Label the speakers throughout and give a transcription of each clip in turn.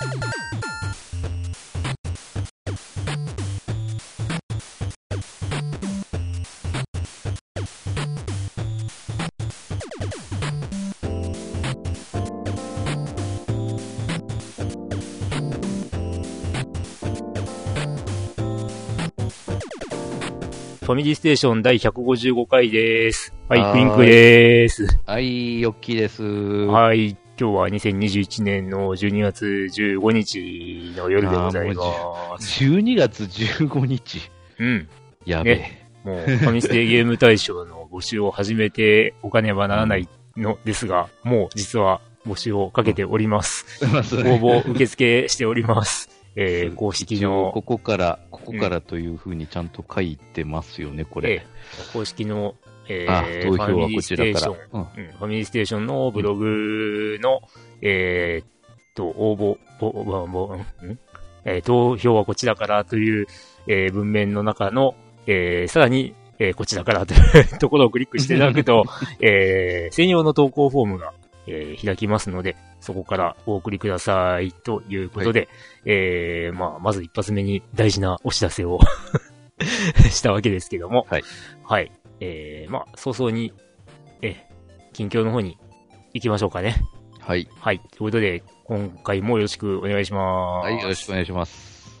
Speaker 1: ファミリーステーション第155回です。はい、クインクでーす。
Speaker 2: はい、ヨッキーです。
Speaker 1: はい、今日は2021年の12月15日の夜でございます。
Speaker 2: 12月15日。
Speaker 1: うん。
Speaker 2: やべえ。
Speaker 1: もう、ファミステゲーム大賞の募集を始めておかねばならないのですが、もう実は募集をかけております。応募受付しております。えー、公式の
Speaker 2: こ、こから、ここからというふうにちゃんと書いてますよね、これ。
Speaker 1: えー公式の、え
Speaker 2: あ、
Speaker 1: ー、
Speaker 2: 投
Speaker 1: ファミリー
Speaker 2: 票はこちらから。うん
Speaker 1: うん、ファミリーステーションのブログの、えーっと、応募、ぼぼえー投票はこちらからという、えー文面の中の、えーさらに、えーこちらからというところをクリックしていただくと、えー専用の投稿フォームが、えー開きますので、そこからお送りくださいということで、えーまあ、まず一発目に大事なお知らせを したわけですけども、
Speaker 2: はい。
Speaker 1: はい。えー、まあ、早々に、えー、近況の方に行きましょうかね。
Speaker 2: はい。
Speaker 1: はい。ということで、今回もよろしくお願いします。
Speaker 2: はい、よろしくお願いします。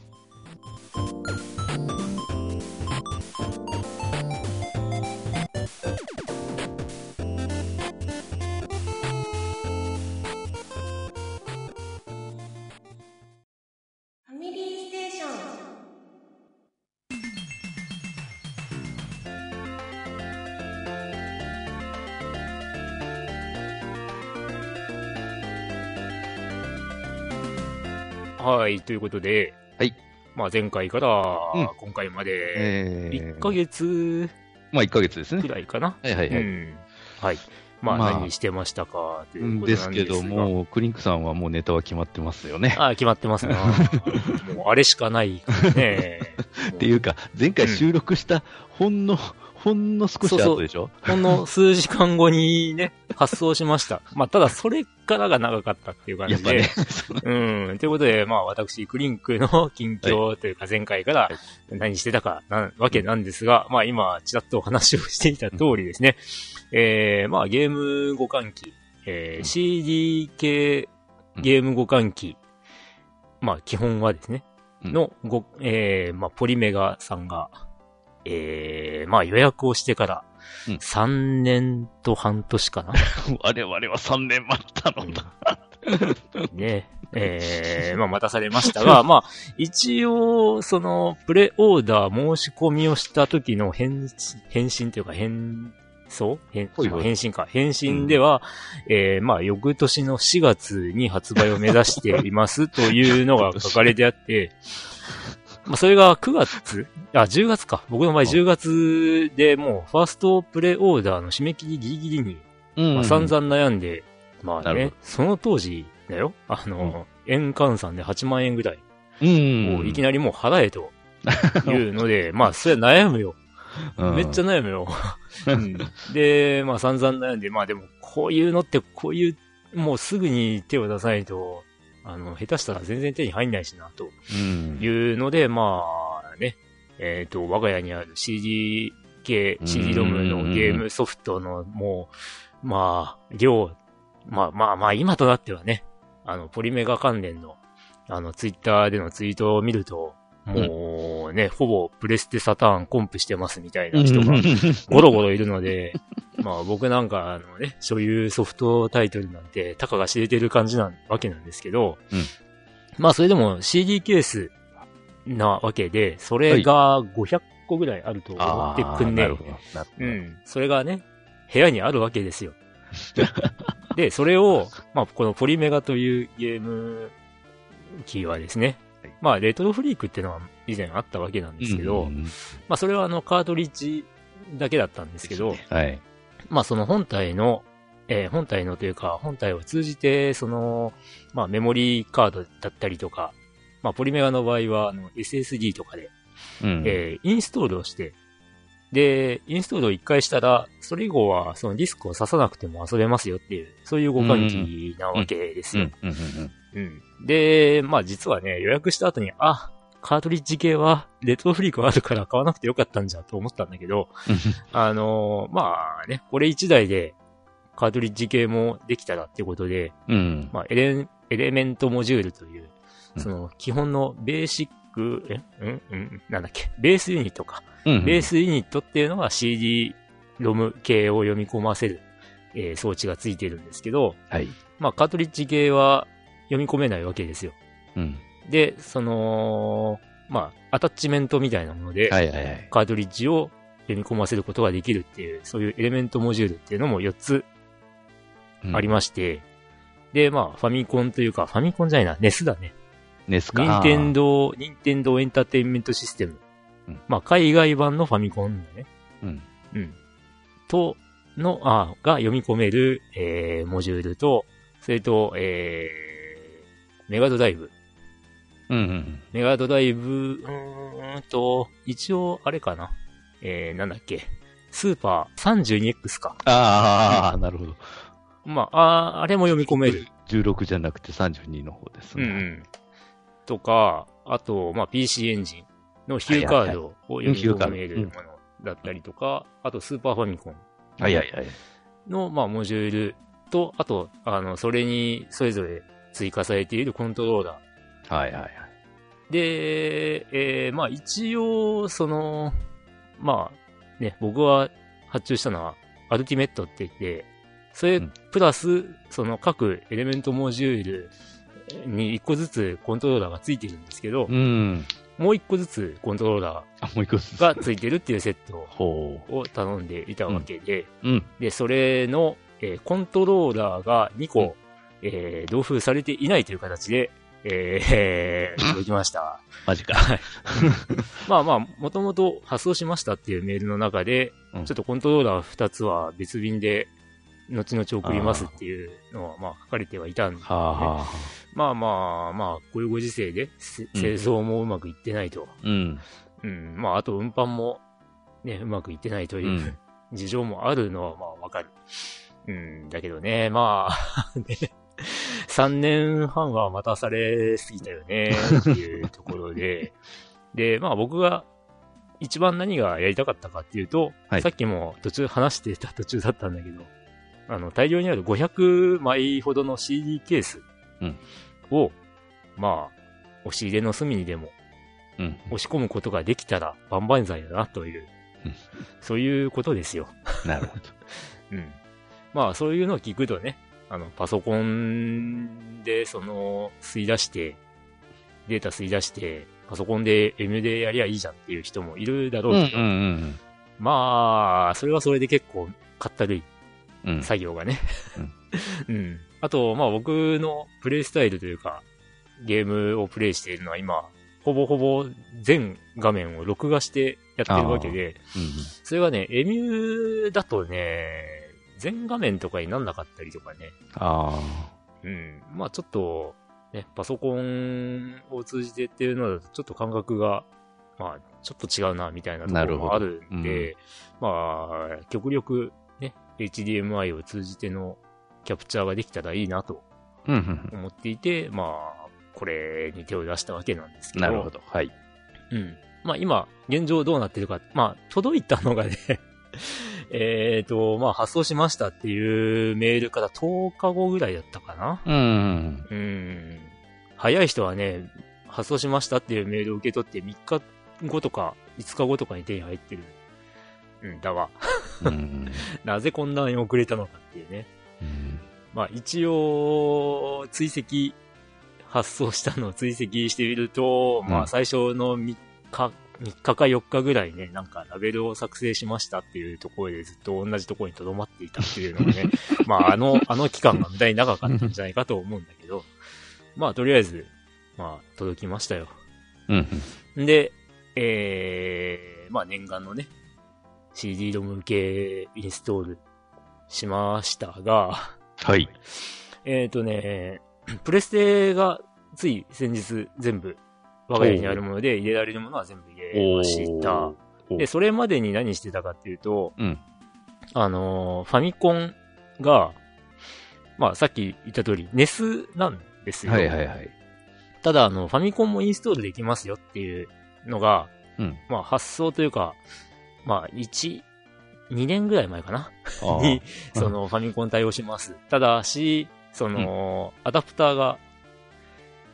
Speaker 1: はい。ということで、
Speaker 2: はい。
Speaker 1: まあ、前回から
Speaker 2: うん
Speaker 1: 今回まで、
Speaker 2: えー、
Speaker 1: 1ヶ月
Speaker 2: まあ1ヶ月です
Speaker 1: く
Speaker 2: ね。
Speaker 1: らいかな？
Speaker 2: はいはいはい。
Speaker 1: うん。はい。まあ、
Speaker 2: まあ
Speaker 1: 何してましたかといううんこと
Speaker 2: で
Speaker 1: なんですが。
Speaker 2: すけど、もう、クリンクさんはもうネタは決まってますよね。
Speaker 1: ああ、決まってますな。もう、あれしかないね。
Speaker 2: っていうか、前回収録したほんの、ほんの少し後でしょ？
Speaker 1: ほんの数時間後にね、発送しました。まあ、ただそれからが長かったっていう感じで。
Speaker 2: やっぱね。
Speaker 1: うん。ということで、まあ私、クリンクの近況というか前回から何してたかなわけなんですが、まあ今、ちらっとお話をしていた通りですね。えー、まあゲーム互換機、えー、
Speaker 2: うん
Speaker 1: CD 系ゲーム互換機、まあ基本はですね、
Speaker 2: うん
Speaker 1: の、ご、えー、まあポリメガさんが、えー、まあ予約をしてから
Speaker 2: うん
Speaker 1: 3年と半年かな。
Speaker 2: 我々は3年待ったのだ。
Speaker 1: ね。えー、まあ待たされましたが、まあ、一応、その、プレオーダー申し込みをした時の返信、返信というか返送？返
Speaker 2: ほいほい
Speaker 1: 返信か。返信では、えー、まあ、翌年の4月に発売を目指していますというのが書かれてあって、まあ、それが9月？あ、10月か。僕の場合10月でもう、ファーストプレオーダーの締め切りギリギリに
Speaker 2: うん
Speaker 1: まあ、散々悩んで、まあねその当時だよ、あの、円換算で8万円ぐらい。
Speaker 2: うん。
Speaker 1: をいきなりもう払えと。いうので、まあ、それは悩むよ。
Speaker 2: うん。
Speaker 1: めっちゃ悩むよ。うん。で、まあ散々悩んで、まあでも、こういうのって、こういう、もうすぐに手を出さないと、あの、下手したら全然手に入んないしな、と
Speaker 2: うん。
Speaker 1: いうので、まあね、えっ、と、我が家にある CD 系、
Speaker 2: うん
Speaker 1: CD ロムのゲームソフトのもう、まあ、量、まあまあまあ、今となってはね、あの、ポリメガ関連の、あの、ツイッターでのツイートを見ると、もうね、ほぼプレステサターンコンプしてますみたいな人が ゴロゴロいるので、まあ僕なんかあのね、所有ソフトタイトルなんて、たかが知れてる感じなわけなんですけど、
Speaker 2: うん。
Speaker 1: まあそれでも CD ケースなわけで、それが500個ぐらいあると思ってくんね、うん。それがね、部屋にあるわけですよ。で、それを、まあ、このポリメガというゲーム機はですね、
Speaker 2: はい
Speaker 1: まあ、レトロフリークっていうのは以前あったわけなんですけど、
Speaker 2: うん
Speaker 1: まあ、それはあの、カートリッジだけだったんですけど、
Speaker 2: はい。
Speaker 1: まあ、その本体の、えー本体のというか、本体を通じて、その、まあ、メモリーカードだったりとか、まあ、ポリメガの場合は、あの、SSD とかで、
Speaker 2: うん
Speaker 1: えーインストールをして、で、インストールを一回したら、それ以後はそのディスクを挿さなくても遊べますよっていう、そういう互換機なわけですよ。
Speaker 2: うん。うん。うん。
Speaker 1: うん。で、まあ実はね、予約した後に、あ、カートリッジ系はレトロフリークあるから買わなくてよかったんじゃと思ったんだけど、あのーまあね、これ一台でカートリッジ系もできたらってことで、
Speaker 2: うん。
Speaker 1: まあエレン、エレメントモジュールという、
Speaker 2: うん
Speaker 1: その基本のベーシック、えうんうんなんだっけベースユニットか。
Speaker 2: うん。
Speaker 1: ベースユニットっていうのが CD ロム系を読み込ませる、えー装置がついてるんですけど、
Speaker 2: はい。
Speaker 1: まあカートリッジ系は読み込めないわけですよ。
Speaker 2: うん。
Speaker 1: で、その、まあ、アタッチメントみたいなもので、
Speaker 2: はいはいはい。
Speaker 1: カートリッジを読み込ませることができるっていう、そういうエレメントモジュールっていうのも4つあり
Speaker 2: ま
Speaker 1: まして、で、まあ、ファミコンというか、ファミコンじゃないな、ネスだね。
Speaker 2: す。ネスか。
Speaker 1: ニンテンドー、ニンテンドーエンターテインメントシステム。
Speaker 2: うん
Speaker 1: まあ、海外版のファミコンだね。
Speaker 2: うん。
Speaker 1: うん。と、の、あ、が読み込める、えー、モジュールと、それと、えー、メガドライブ。
Speaker 2: うんうん
Speaker 1: メガドライブ、うーんと、一応、あれかな。えー、なんだっけ。スーパー 32X か。
Speaker 2: ああ、なるほど。
Speaker 1: まあ、ああれも読み込める。
Speaker 2: 16じゃなくて32の方ですね。
Speaker 1: うんうん。とか、あと、まあ、PC エンジンのヒューカードを読み込めるものだったりとか、あとスーパーファミコン
Speaker 2: はいはいはい。
Speaker 1: の、まあ、モジュールと、あと、あの、それにそれぞれ追加されているコントローラー。
Speaker 2: はいはいはい。
Speaker 1: で、えー、まあ一応、その、まあね、僕は発注したのは、アルティメットって言って、それ
Speaker 2: うん、
Speaker 1: プラス、その各エレメントモジュールに一個ずつコントローラーがついてるんですけど、
Speaker 2: うん。
Speaker 1: もう一個ずつコントローラ。ーがついてるっていうセット
Speaker 2: ほ
Speaker 1: を頼んでいたわけで、
Speaker 2: う。うん。
Speaker 1: で、それの、えーコントローラーが2個、えー同封されていないという形で、えー、届きました。
Speaker 2: マジか。
Speaker 1: まあまあ、もともと発送しましたっていうメールの中で、
Speaker 2: うん
Speaker 1: ちょっとコントローラー2つは別便で、後々送りますっていうのは、まあ書かれてはいたんで、
Speaker 2: はあはあ。
Speaker 1: まあまあまあ、こういうご時世で、製造もうまくいってないと。
Speaker 2: うん。
Speaker 1: うん、まああと運搬も、ね、うまくいってないという、
Speaker 2: うん
Speaker 1: 事情もあるのはまあわかる。うん、だけどね、まあ、ね、3年半は待たされすぎたよね、っていうところで、で、まあ僕が一番何がやりたかったかっていうと、
Speaker 2: はい
Speaker 1: さっきも途中話してた途中だったんだけど、あの、大量にある500枚ほどの CD ケース
Speaker 2: うん
Speaker 1: を、まあ、押し入れの隅にでも
Speaker 2: うん。
Speaker 1: 押し込むことができたら万々歳だなという
Speaker 2: うん、
Speaker 1: そういうことですよ。
Speaker 2: なるほど。
Speaker 1: うん。まあ、そういうのを聞くとね、あの、パソコンで、その、吸い出して、データ吸い出して、パソコンで M でやりゃいいじゃんっていう人もいるだろうけど、
Speaker 2: ん
Speaker 1: まあ、それはそれで結構、かったるい
Speaker 2: うん。うん。
Speaker 1: 作業がね。うん。あと、まあ僕のプレイスタイルというか、ゲームをプレイしているのは今、ほぼほぼ全画面を録画してやってるわけで、それがね、エミューだとね、全画面とかになんなかったりとかね、
Speaker 2: あ
Speaker 1: うん。まあちょっと、ね、パソコンを通じてっていうのだとちょっと感覚が、まあちょっと違うな、みたいなところもあるんで、まあ、極力ね、HDMI を通じてのキャプチャーができたらいいなと
Speaker 2: あ。うん。
Speaker 1: 思っていて、まあ、これに手を出したわけなんですけど。
Speaker 2: なるほど。はい。
Speaker 1: うん。まあ今、現状どうなってるか、まあ、届いたのがね、えっと、まあ発送しましたっていうメールから10日後ぐらいだったかな。
Speaker 2: うん。
Speaker 1: うん。早い人はね、発送しましたっていうメールを受け取って3日後とか5日後とかに手に入ってる。うん、だが、
Speaker 2: うん。
Speaker 1: なぜこんなに遅れたのかっていうね。まあ一応、追跡、発送したのを追跡してみると、ま
Speaker 2: うん
Speaker 1: あ最初の3日、3日か4日ぐらいね、なんかラベルを作成しましたっていうところでずっと同じところに留まっていたっていうのがね、まああの、あの期間が無駄に長かったんじゃないかと思うんだけど、まあとりあえず、まあ届きましたよ。
Speaker 2: うん。
Speaker 1: で、えー、まあ念願のね、CD ロム向けインストールしましたが、
Speaker 2: はい。
Speaker 1: えっ、とね、プレステがつい先日全部我が家にあるもので入れられるものは全部入れました。で、それまでに何してたかっていうと、
Speaker 2: うん
Speaker 1: あのーファミコンが、まあ、さっき言った通り、NES なんですよ。
Speaker 2: はいはいはい。
Speaker 1: ただ、あの、ファミコンもインストールできますよっていうのが、
Speaker 2: うん
Speaker 1: まあ、発想というか、まあ、1、2年ぐらい前かな？に、その、ファミコン対応します。ただし、その、アダプターが、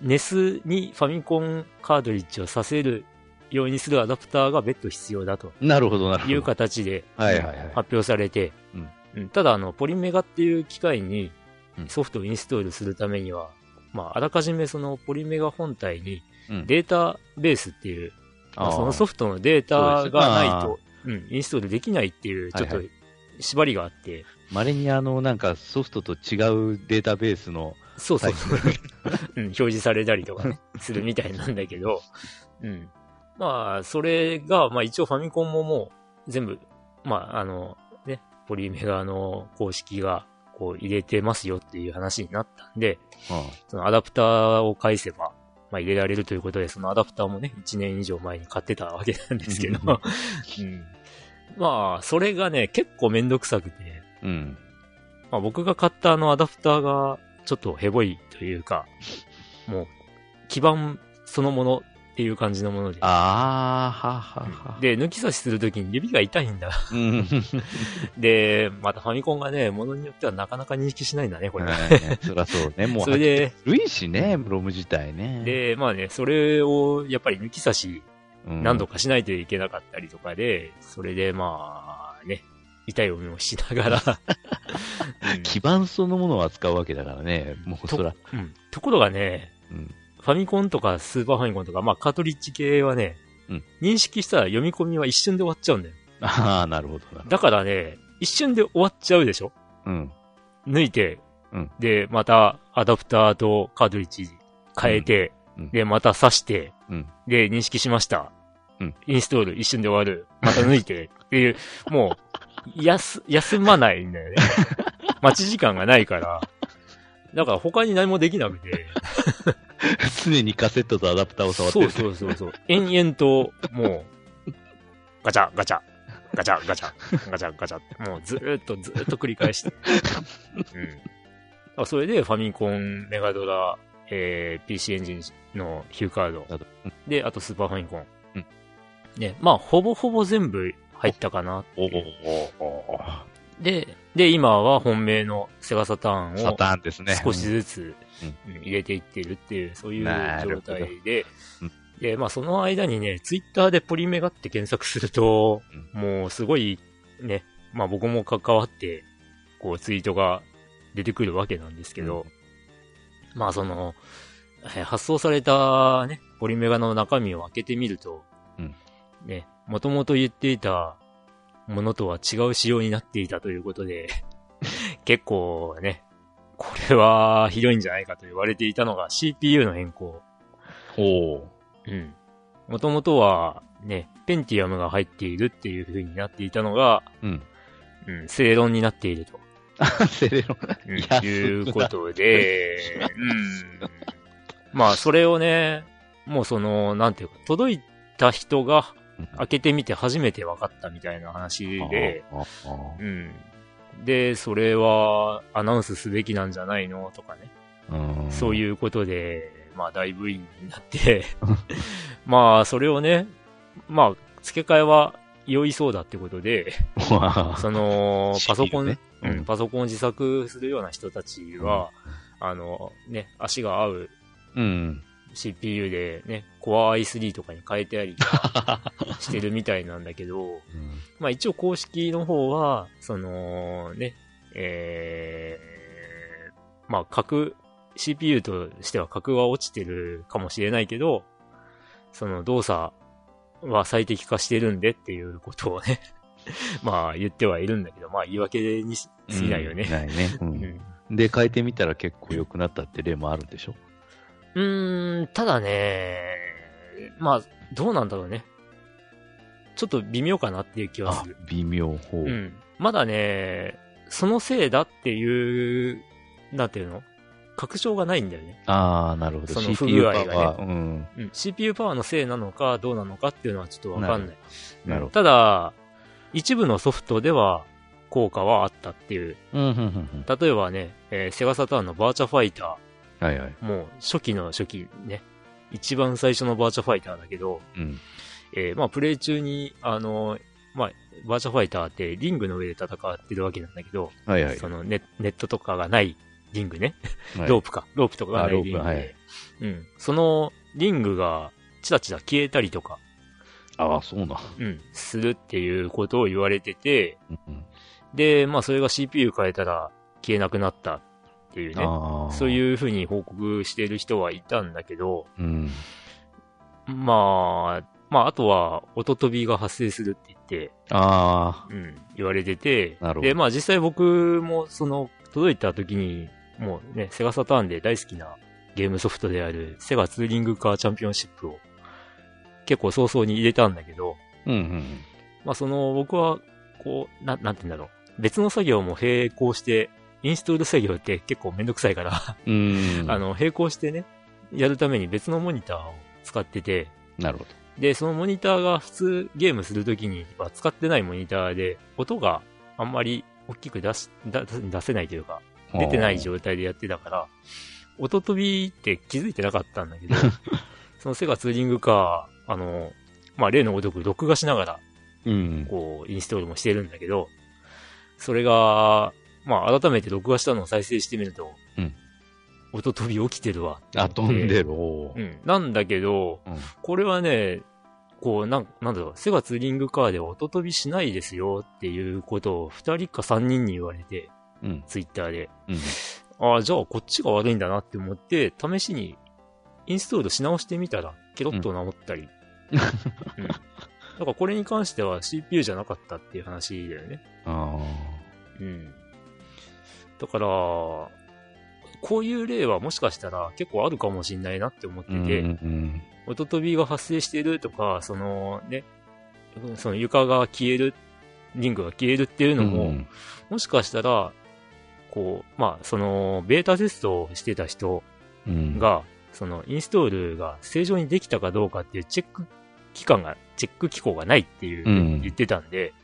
Speaker 1: NES にファミコンカードリッジをさせるようにするアダプターが別途必要だと
Speaker 2: なるほどなるほど。
Speaker 1: いう形で、
Speaker 2: はいはいはい。
Speaker 1: 発表されて、ただ、あの、ポリメガっていう機械に
Speaker 2: うん。
Speaker 1: ソフトをインストールするためには、まあ、あらかじめそのポリメガ本体に
Speaker 2: うん。
Speaker 1: データベースっていう、まあそのソフトのデータがないと、うん、インストールできないっていう、ちょっと
Speaker 2: はい
Speaker 1: 縛りがあって、
Speaker 2: 稀にあの、なんかソフトと違うデータベースの、
Speaker 1: そうそう、
Speaker 2: は
Speaker 1: うん、表示されたりとかね、するみたいなんだけど、うん。まあ、それが、まあ一応ファミコンももう全部、まああの、ね、ポリメガの公式がこう入れてますよっていう話になったんで、そのアダプターを返せば、まあ入れられるということで、そのアダプターもね、1年以上前に買ってたわけなんですけど、うん。まあ、それがね、結構めんどくさくて、
Speaker 2: うん。
Speaker 1: まあ僕が買ったあのアダプターがちょっとヘボいというか、もう基板そのものっていう感じのもので。
Speaker 2: ああ、ははは。
Speaker 1: で、抜き差しするときに指が痛いんだ。
Speaker 2: うん。
Speaker 1: で、またファミコンがね、ものによってはなかなか認識しないんだね、これ。
Speaker 2: はいそりゃそうね。もう、
Speaker 1: それで、
Speaker 2: 古いしね、ロム自体ね。
Speaker 1: で、まあね、それをやっぱり抜き差し
Speaker 2: うん、
Speaker 1: 何度かしないといけなかったりとかで、それでまあね、痛い思いをしながら、うん
Speaker 2: 基盤そのものを扱うわけだからね。もうそら。
Speaker 1: うん。ところがね、
Speaker 2: うん。
Speaker 1: ファミコンとかスーパーファミコンとか、まあカートリッジ系はね、
Speaker 2: うん
Speaker 1: 認識したら読み込みは一瞬で終わっちゃうんだよ。
Speaker 2: ああ、なるほどな。
Speaker 1: だからね、一瞬で終わっちゃうでしょ？
Speaker 2: うん。
Speaker 1: 抜いて、
Speaker 2: うん
Speaker 1: で、またアダプターとカートリッジ変えて、
Speaker 2: うんうん
Speaker 1: で、また挿して、
Speaker 2: うん。
Speaker 1: で、認識しました。
Speaker 2: うん
Speaker 1: インストール一瞬で終わる。また抜いて、っていう、もう、やす、休まないんだよね。待ち時間がないから。だから他に何もできなくて。
Speaker 2: 常にカセットとアダプターを触ってる。
Speaker 1: そうそうそうそう。延々と、もう、ガチャ、ガチャ、ガチャ、ガチャ、ガチャ、ガチャって、もうずーっとずーっと繰り返して。うん。あそれでファミコン、メガドラ、えー、PC エンジンのヒューカード。で、あとスーパーファミコン。
Speaker 2: うん
Speaker 1: ね、まあ、ほぼほぼ全部入ったかな。
Speaker 2: おおお
Speaker 1: で、で、今は本命のセガサターン
Speaker 2: サ
Speaker 1: を
Speaker 2: ターンですね。
Speaker 1: 少しずつ、入れていってるっていう、そういう状態で。
Speaker 2: うん、
Speaker 1: で、まあその間にね、ツイッターでポリメガって検索すると、もうすごいね、まあ僕も関わって、こうツイートが出てくるわけなんですけど、まあその、えー発送されたね、ポリメガの中身を開けてみると、
Speaker 2: うん。
Speaker 1: ね、もともと言っていたものとは違う仕様になっていたということで、結構ね、これはひどいんじゃないかと言われていたのが CPU の変更。
Speaker 2: ほ
Speaker 1: うん。もともとはね、ペンティアムが入っているっていう風になっていたのが、
Speaker 2: う。うん。
Speaker 1: うん、正論になっていると。
Speaker 2: セレロ。
Speaker 1: うん
Speaker 2: 安く
Speaker 1: いうことで、うん。まあ、それをね、もうその、なんていうか、届いた人が開けてみて初めて分かったみたいな話で、うん。で、それはアナウンスすべきなんじゃないの？とかね。
Speaker 2: うん。
Speaker 1: そういうことで、まあ大部員になって、まあそれをね、まあ付け替えは良いそうだってことで、その、パソコン、
Speaker 2: ね
Speaker 1: う
Speaker 2: うん。
Speaker 1: ん、パソコンを自作するような人たちは、あの、ね、足が合う
Speaker 2: うん。
Speaker 1: CPU でね、Core i3 とかに変えてありしてるみたいなんだけど、まあ一応公式の方は、そのね、えー、まあ格、CPU としては格は落ちてるかもしれないけど、その動作は最適化してるんでっていうことをね、まあ言ってはいるんだけど、まあ言い訳にし過ぎないよね。
Speaker 2: ないね。う
Speaker 1: うんん
Speaker 2: で、変えてみたら結構良くなったって例もあるんでしょ？
Speaker 1: うーん、ただね、まあ、どうなんだろうね。ちょっと微妙かなっていう気は
Speaker 2: あ
Speaker 1: する。、
Speaker 2: 微妙法。
Speaker 1: うん。まだね、そのせいだっていう、なんていうの？確証がないんだよね。
Speaker 2: ああ、なるほど。
Speaker 1: その不
Speaker 2: CPU
Speaker 1: 具合がね
Speaker 2: パワー。うん。
Speaker 1: うん。CPU パワーのせいなのかどうなのかっていうのはちょっとわかんない。
Speaker 2: なるほど。
Speaker 1: ただ、一部のソフトでは効果はあったっていう。
Speaker 2: うん、うん、うん
Speaker 1: 例えばね、えーセガサターンのバーチャファイタ
Speaker 2: うん。はいはい。
Speaker 1: ー、もう初期の初期ね、一番最初のバーチャファイターだけど、
Speaker 2: うん。
Speaker 1: えーまあプレイ中に、あの、まあ、バーチャファイターってリングの上で戦ってるわけなんだけど、
Speaker 2: はいはい。
Speaker 1: そのネネットとかがないリングね、
Speaker 2: はい
Speaker 1: ロープか、ロープとかがないリングで、
Speaker 2: はい
Speaker 1: うん。そのリングがチラチラ消えたりとか、
Speaker 2: ああ、そうな。
Speaker 1: うん、するっていうことを言われてて、
Speaker 2: うん
Speaker 1: で、まあそれが CPU 変えたら消えなくなったっていうね。そういう風に報告している人はいたんだけど、
Speaker 2: うん。
Speaker 1: まあ、まああとは音飛びが発生するって言って、
Speaker 2: あ
Speaker 1: うん、言われてて、で、まあ実際僕もその届いた時に、もうね、セガサターンで大好きなゲームソフトであるセガツーリングカーチャンピオンシップを結構早々に入れたんだけど、
Speaker 2: あ。うんうん。
Speaker 1: まあその僕は、こう、な、なんて言うんだろう。別の作業も並行して、インストール作業って結構めんどくさいから、
Speaker 2: うん。
Speaker 1: あの、並行してね、やるために別のモニターを使ってて、
Speaker 2: なるほ
Speaker 1: で、そのモニターが普通ゲームするときには使ってないモニターで、音があんまり大きく出し、だ出せないというか、
Speaker 2: ど。
Speaker 1: 出てない状態でやってたから、音飛びって気づいてなかったんだけど、そのセガツーリングカー、あの、まあ、例のごとく録画しながら、
Speaker 2: うん。
Speaker 1: こう、インストールもしてるんだけど、それが、まあ、改めて録画したのを再生してみると、
Speaker 2: うん
Speaker 1: 音飛び起きてるわって思
Speaker 2: あ。飛んでる。
Speaker 1: うん。なんだけど、
Speaker 2: うん
Speaker 1: これはね、こう、なん、なんだろう、セガツーリングカーでは音飛びしないですよっていうことを二人か三人に言われて、
Speaker 2: うん。
Speaker 1: ツイッターで。
Speaker 2: うん。
Speaker 1: ああ、じゃあこっちが悪いんだなって思って、試しにインストールし直してみたら、ケロッと直ったり。うん。だからこれに関しては CPU じゃなかったっていう話だよね。
Speaker 2: あ
Speaker 1: うん。だから、こういう例はもしかしたら結構あるかもしんないなって思って
Speaker 2: あ。
Speaker 1: て、
Speaker 2: うんうん。
Speaker 1: 音飛びが発生しているとか、そのね、その床が消える、リングが消えるっていうのも、
Speaker 2: うん
Speaker 1: もしかしたら、こう、まあ、その、ベータテストをしてた人
Speaker 2: うん。
Speaker 1: が、その、インストールが正常にできたかどうかっていうチェック期間が、チェック機構がないっていう、
Speaker 2: うん
Speaker 1: 言ってたんで、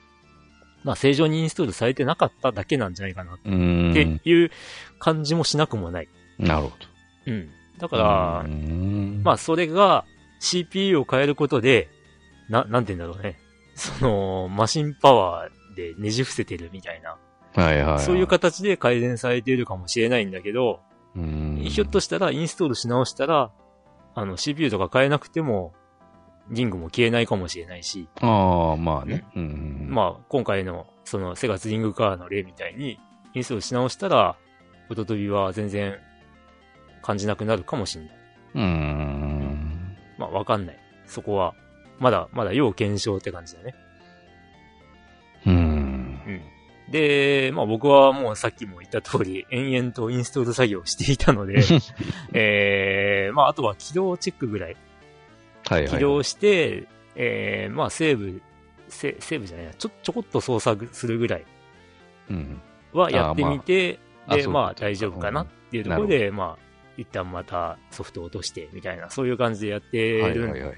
Speaker 1: まあ、正常にインストールされてなかっただけなんじゃないかなっ
Speaker 2: うん。
Speaker 1: ていう感じもしなくもない。
Speaker 2: なるほど。
Speaker 1: うん。だから、
Speaker 2: うん
Speaker 1: まあ、それが CPU を変えることで、な、なんて言うんだろうね。その、マシンパワーでねじ伏せてるみたいな、
Speaker 2: はいはいはい。
Speaker 1: そういう形で改善されているかもしれないんだけど、
Speaker 2: うん。
Speaker 1: ひょっとしたらインストールし直したら、あの、CPU とか変えなくても、リングも消えないかもしれないし、
Speaker 2: ああ、まあね。うん。
Speaker 1: まあ、今回の、その、セガツリングカーの例みたいに、インストールし直したら、音飛びは全然感じなくなるかもしれない。
Speaker 2: うん。
Speaker 1: まあ、わかんない。そこは、まだ、まだ要検証って感じだね。
Speaker 2: うん。
Speaker 1: うん。で、まあ僕はもうさっきも言った通り、延々とインストール作業をしていたので、えー、まああとは起動チェックぐらい。
Speaker 2: はいはい。
Speaker 1: 起動して、えー、まあセーブ、セセーブじゃないな、ちょ、ちょこっと操作するぐらい
Speaker 2: うん。
Speaker 1: はやってみて、で、
Speaker 2: あそうか
Speaker 1: まあ大丈夫かなっていうところで、まあ、一旦またソフトを落として、みたいな、そういう感じでやってるんで、
Speaker 2: はいはいはい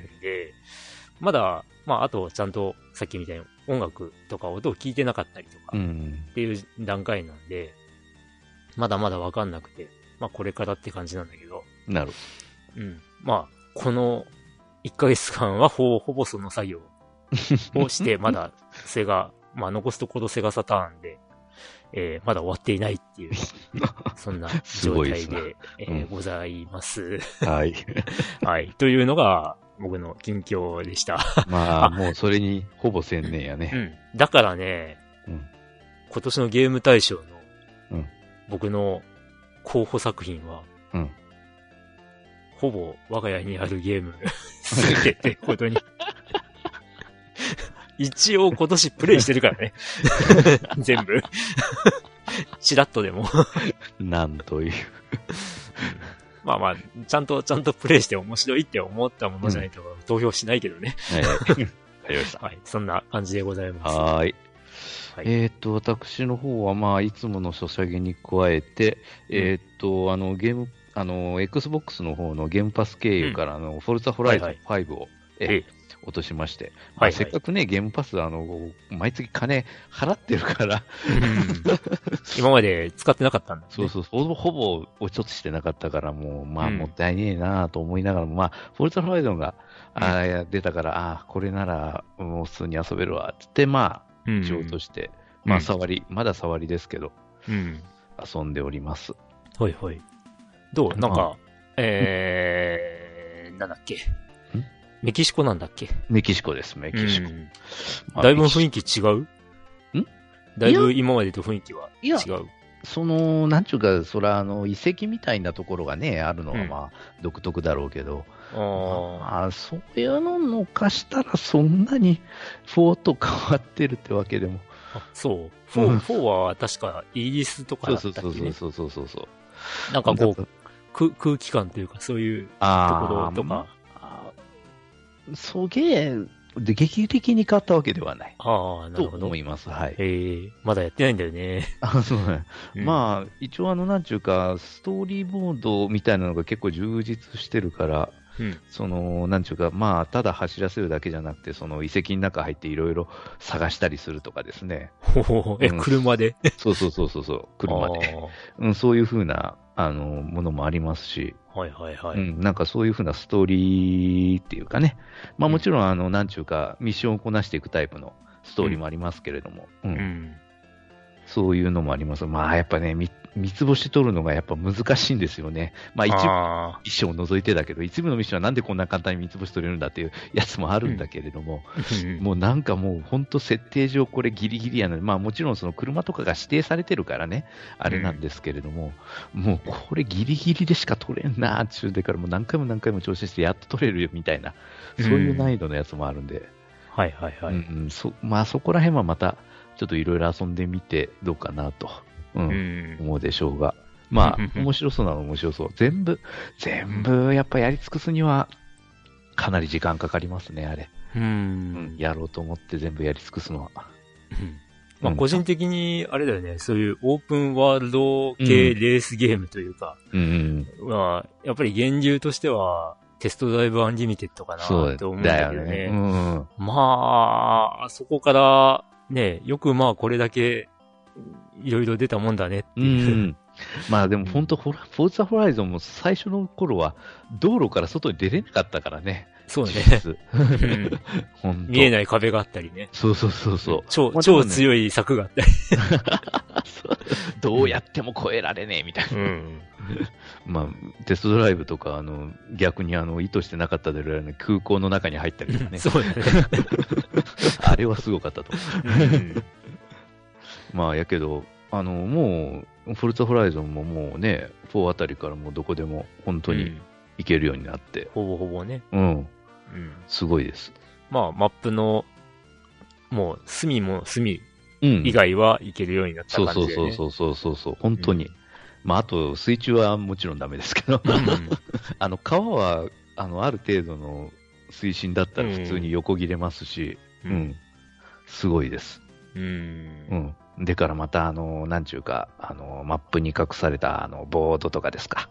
Speaker 1: まだ、まああとちゃんと、さっきみたいに音楽とか音を聞いてなかったりとか、
Speaker 2: うん。
Speaker 1: っていう段階なんで、まだまだわかんなくて、まあこれからって感じなんだけど、
Speaker 2: なる
Speaker 1: うん。まあ、この1ヶ月間はほほぼその作業を して、まだ、それが、まあ残すところセガサターンで、えーまだ終わっていないっていう、そんな
Speaker 2: す
Speaker 1: 状態
Speaker 2: で
Speaker 1: えー
Speaker 2: うん
Speaker 1: ございます。
Speaker 2: はい。
Speaker 1: はい。というのが、僕の近況でした。
Speaker 2: まあ、もうそれにほぼ専念やね。
Speaker 1: うん。だからね、
Speaker 2: うん
Speaker 1: 今年のゲーム大賞の、
Speaker 2: うん
Speaker 1: 僕の候補作品は、
Speaker 2: うん
Speaker 1: ほぼ我が家にあるゲーム、すべてことに。一応今年プレイしてるからね。全部。チラッとでも。
Speaker 2: なんという。
Speaker 1: まあまあ、ちゃんと、ちゃんとプレイして面白いって思ったものじゃないと投票しないけどね。
Speaker 2: はい。わかりました。
Speaker 1: はい。そんな感じでございます。
Speaker 2: はーい。
Speaker 1: はい。
Speaker 2: えーっと、私の方は、まあ、いつものソシャゲに加えて、えーっと、あの、ゲーム、あの、Xbox の方のゲームパス経由から、あの、フォルツァホライゾン5を、え
Speaker 1: ええ
Speaker 2: 落としまして、まあせっかくね、ゲームパス、あの、毎月金払ってるから、
Speaker 1: うん。今まで使ってなかったんだ、ね。
Speaker 2: そうそう、ほぼ、ほぼ落としてなかったから、もう、まあ、
Speaker 1: うん。
Speaker 2: もったいねえなと思いながらも、まあ、フォルツァホライゾンが、あー出たから、ああ、これなら、もう普通に遊べるわ、つって、まあ、
Speaker 1: うん。
Speaker 2: 一応落として、
Speaker 1: うん。
Speaker 2: まあ、触り、まだ触りですけど、
Speaker 1: うん。
Speaker 2: 遊んでおります。
Speaker 1: はいはい。どう？なん
Speaker 2: ま
Speaker 1: か、えー、なんだっけ？メキシコなんだっけ？
Speaker 2: メキシコです、メキシコ。
Speaker 1: うん
Speaker 2: まあ
Speaker 1: だいぶ雰囲気違う？ん？だいぶ今までと雰囲気は違
Speaker 2: いや
Speaker 1: う？
Speaker 2: その、なんちゅうか、そら、あの、遺跡みたいなところがね、あるのは、
Speaker 1: うん
Speaker 2: まあ、独特だろうけど、
Speaker 1: ああ。
Speaker 2: まあ、そういうののかしたら、そんなに、4と変わってるってわけでも。
Speaker 1: あそう。
Speaker 2: うん
Speaker 1: 4、4は確かイギリスとかだったっけね。
Speaker 2: そうそうそうそうそうそう。
Speaker 1: なんかこう、
Speaker 2: う、
Speaker 1: 空空気感というか、そういうところとか。
Speaker 2: まあそげえ、で、劇的に変わったわけではない。
Speaker 1: ああ、な
Speaker 2: と
Speaker 1: るほど
Speaker 2: 思。います。はい。
Speaker 1: ええまだやってないんだよね。
Speaker 2: あそうね。
Speaker 1: うん
Speaker 2: まあ、一応あの、なんちゅうか、ストーリーボードみたいなのが結構充実してるから、
Speaker 1: うん。
Speaker 2: その、なんちゅうか、まあ、ただ走らせるだけじゃなくて、その遺跡の中入っていろいろ探したりするとかですね。
Speaker 1: ほほほえ、
Speaker 2: うん
Speaker 1: 車で？
Speaker 2: そうそうそうそうそう、車で。
Speaker 1: あ
Speaker 2: うん、そういうふうな、あの、ものもありますし、
Speaker 1: ーはいはいはい。
Speaker 2: うん、なんかそういうふうなストーリーっていうかね。まあもちろん、あの、なんちゅうか、ミッションをこなしていくタイプのストーリーもありますけれども、うん、
Speaker 1: うん。
Speaker 2: そういうのもあります。まあ、やっぱね、み三つ星取るのがやっぱ難しいんですよね。まあ、一部
Speaker 1: あ
Speaker 2: ミッションを除いてだけど、一部のミッションはなんでこんな簡単に三つ星取れるんだっていうやつもあるんだけれども、
Speaker 1: ー
Speaker 2: もうなんかもう本当設定上これギリギリやので、まあもちろんその車とかが指定されてるからね、あれなんですけれども、もうこれギリギリでしか取れんなーっちゅうでからもう何回も何回も調整してやっと取れるよみたいな、そういう難易度のやつもあるんで、
Speaker 1: はいはいはい。
Speaker 2: うんうんそまあそこら辺はまたちょっといろいろ遊んでみてどうかなと、うん
Speaker 1: うん。
Speaker 2: 思うでしょうが、まあ面白そうなのは面白そう。全部、全部やっぱやり尽くすにはかなり時間かかりますね、あれ。
Speaker 1: う
Speaker 2: うん
Speaker 1: ん。
Speaker 2: やろうと思って全部やり尽くすのは。
Speaker 1: うんまあ、
Speaker 2: うん
Speaker 1: 個人的に、あれだよね、そういうオープンワールド系レースゲームというか、
Speaker 2: うんうん。
Speaker 1: まあ、やっぱり源流としては、テストドライブアンリミテッドかなと思うんだけどね。
Speaker 2: ね。うん。
Speaker 1: まあ、あそこから、ね、よくまあこれだけ、いろいろ出たもんだねって
Speaker 2: う
Speaker 1: いう。
Speaker 2: ん。まあでも本当、フォルフォルツァホライゾンも最初の頃は道路から外に出れなかったからね。
Speaker 1: そうね。見えない壁があったりね。
Speaker 2: そうそうそうそう。
Speaker 1: 超、
Speaker 2: ね
Speaker 1: 超強い柵があったり。
Speaker 2: どうやっても超えられねえみたいな。
Speaker 1: うん。
Speaker 2: まあ、テストドライブとか、あの、逆にあの、意図してなかったであろうね、空港の中に入ったりとかね。
Speaker 1: そうだね。
Speaker 2: あれはすごかったとまあ、やけど、あの、もう、フォルツァホライゾンももうね、4あたりからもうどこでも本当に
Speaker 1: うん
Speaker 2: 行けるようになって、
Speaker 1: ほぼほぼね。
Speaker 2: うん、
Speaker 1: うん。
Speaker 2: すごいです。
Speaker 1: まあ、マップの、もう、隅も隅
Speaker 2: うん。
Speaker 1: 以外は行けるようになった
Speaker 2: そうそう
Speaker 1: 感じで、ね。
Speaker 2: そうそうそうそう、本当に。
Speaker 1: うん
Speaker 2: まあ、あと、水中はもちろんダメですけど、
Speaker 1: うん
Speaker 2: あの、川は、あの、ある程度の水深だったら普通に横切れますし、
Speaker 1: う
Speaker 2: うんん、すごいです。
Speaker 1: うん。
Speaker 2: うん。でからまた、あの、なんちゅうか、あの、マップに隠された、あの、ボードとかですか。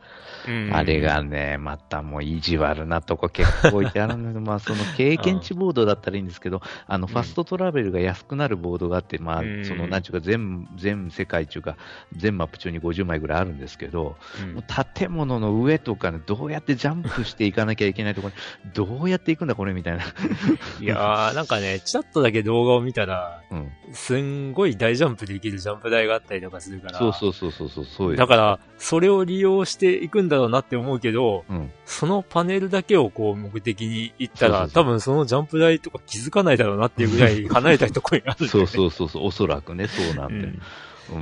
Speaker 1: うん
Speaker 2: あれがね、またもう意地悪なとこ結構置いてあるんです まあ、その経験値ボードだったらいいんですけど、あの、ファストトラベルが安くなるボードがあって、まあ
Speaker 1: う、ん
Speaker 2: その、なんちゅうか、全、全世界中か、全マップ中に50枚ぐらいあるんですけど、建物の上とかね、どうやってジャンプしていかなきゃいけないところに、どうやって行くんだ、これ、みたいな。
Speaker 1: いやー、なんかね、ちらっとだけ動画を見たら、
Speaker 2: うん。
Speaker 1: すんごい大ジャンプできるジャンプ台があったりとかするから。
Speaker 2: そうそうそうそうそう、そう。
Speaker 1: だから、それを利用していくんだろうなって思うけど、
Speaker 2: うん。
Speaker 1: そのパネルだけをこう目的に行ったら、多分そのジャンプ台とか気づかないだろうなっていうぐらい 離れたところにあるんだよ
Speaker 2: そう
Speaker 1: ね。
Speaker 2: そうそうそう、おそらくね、そうなんで。
Speaker 1: うん
Speaker 2: うん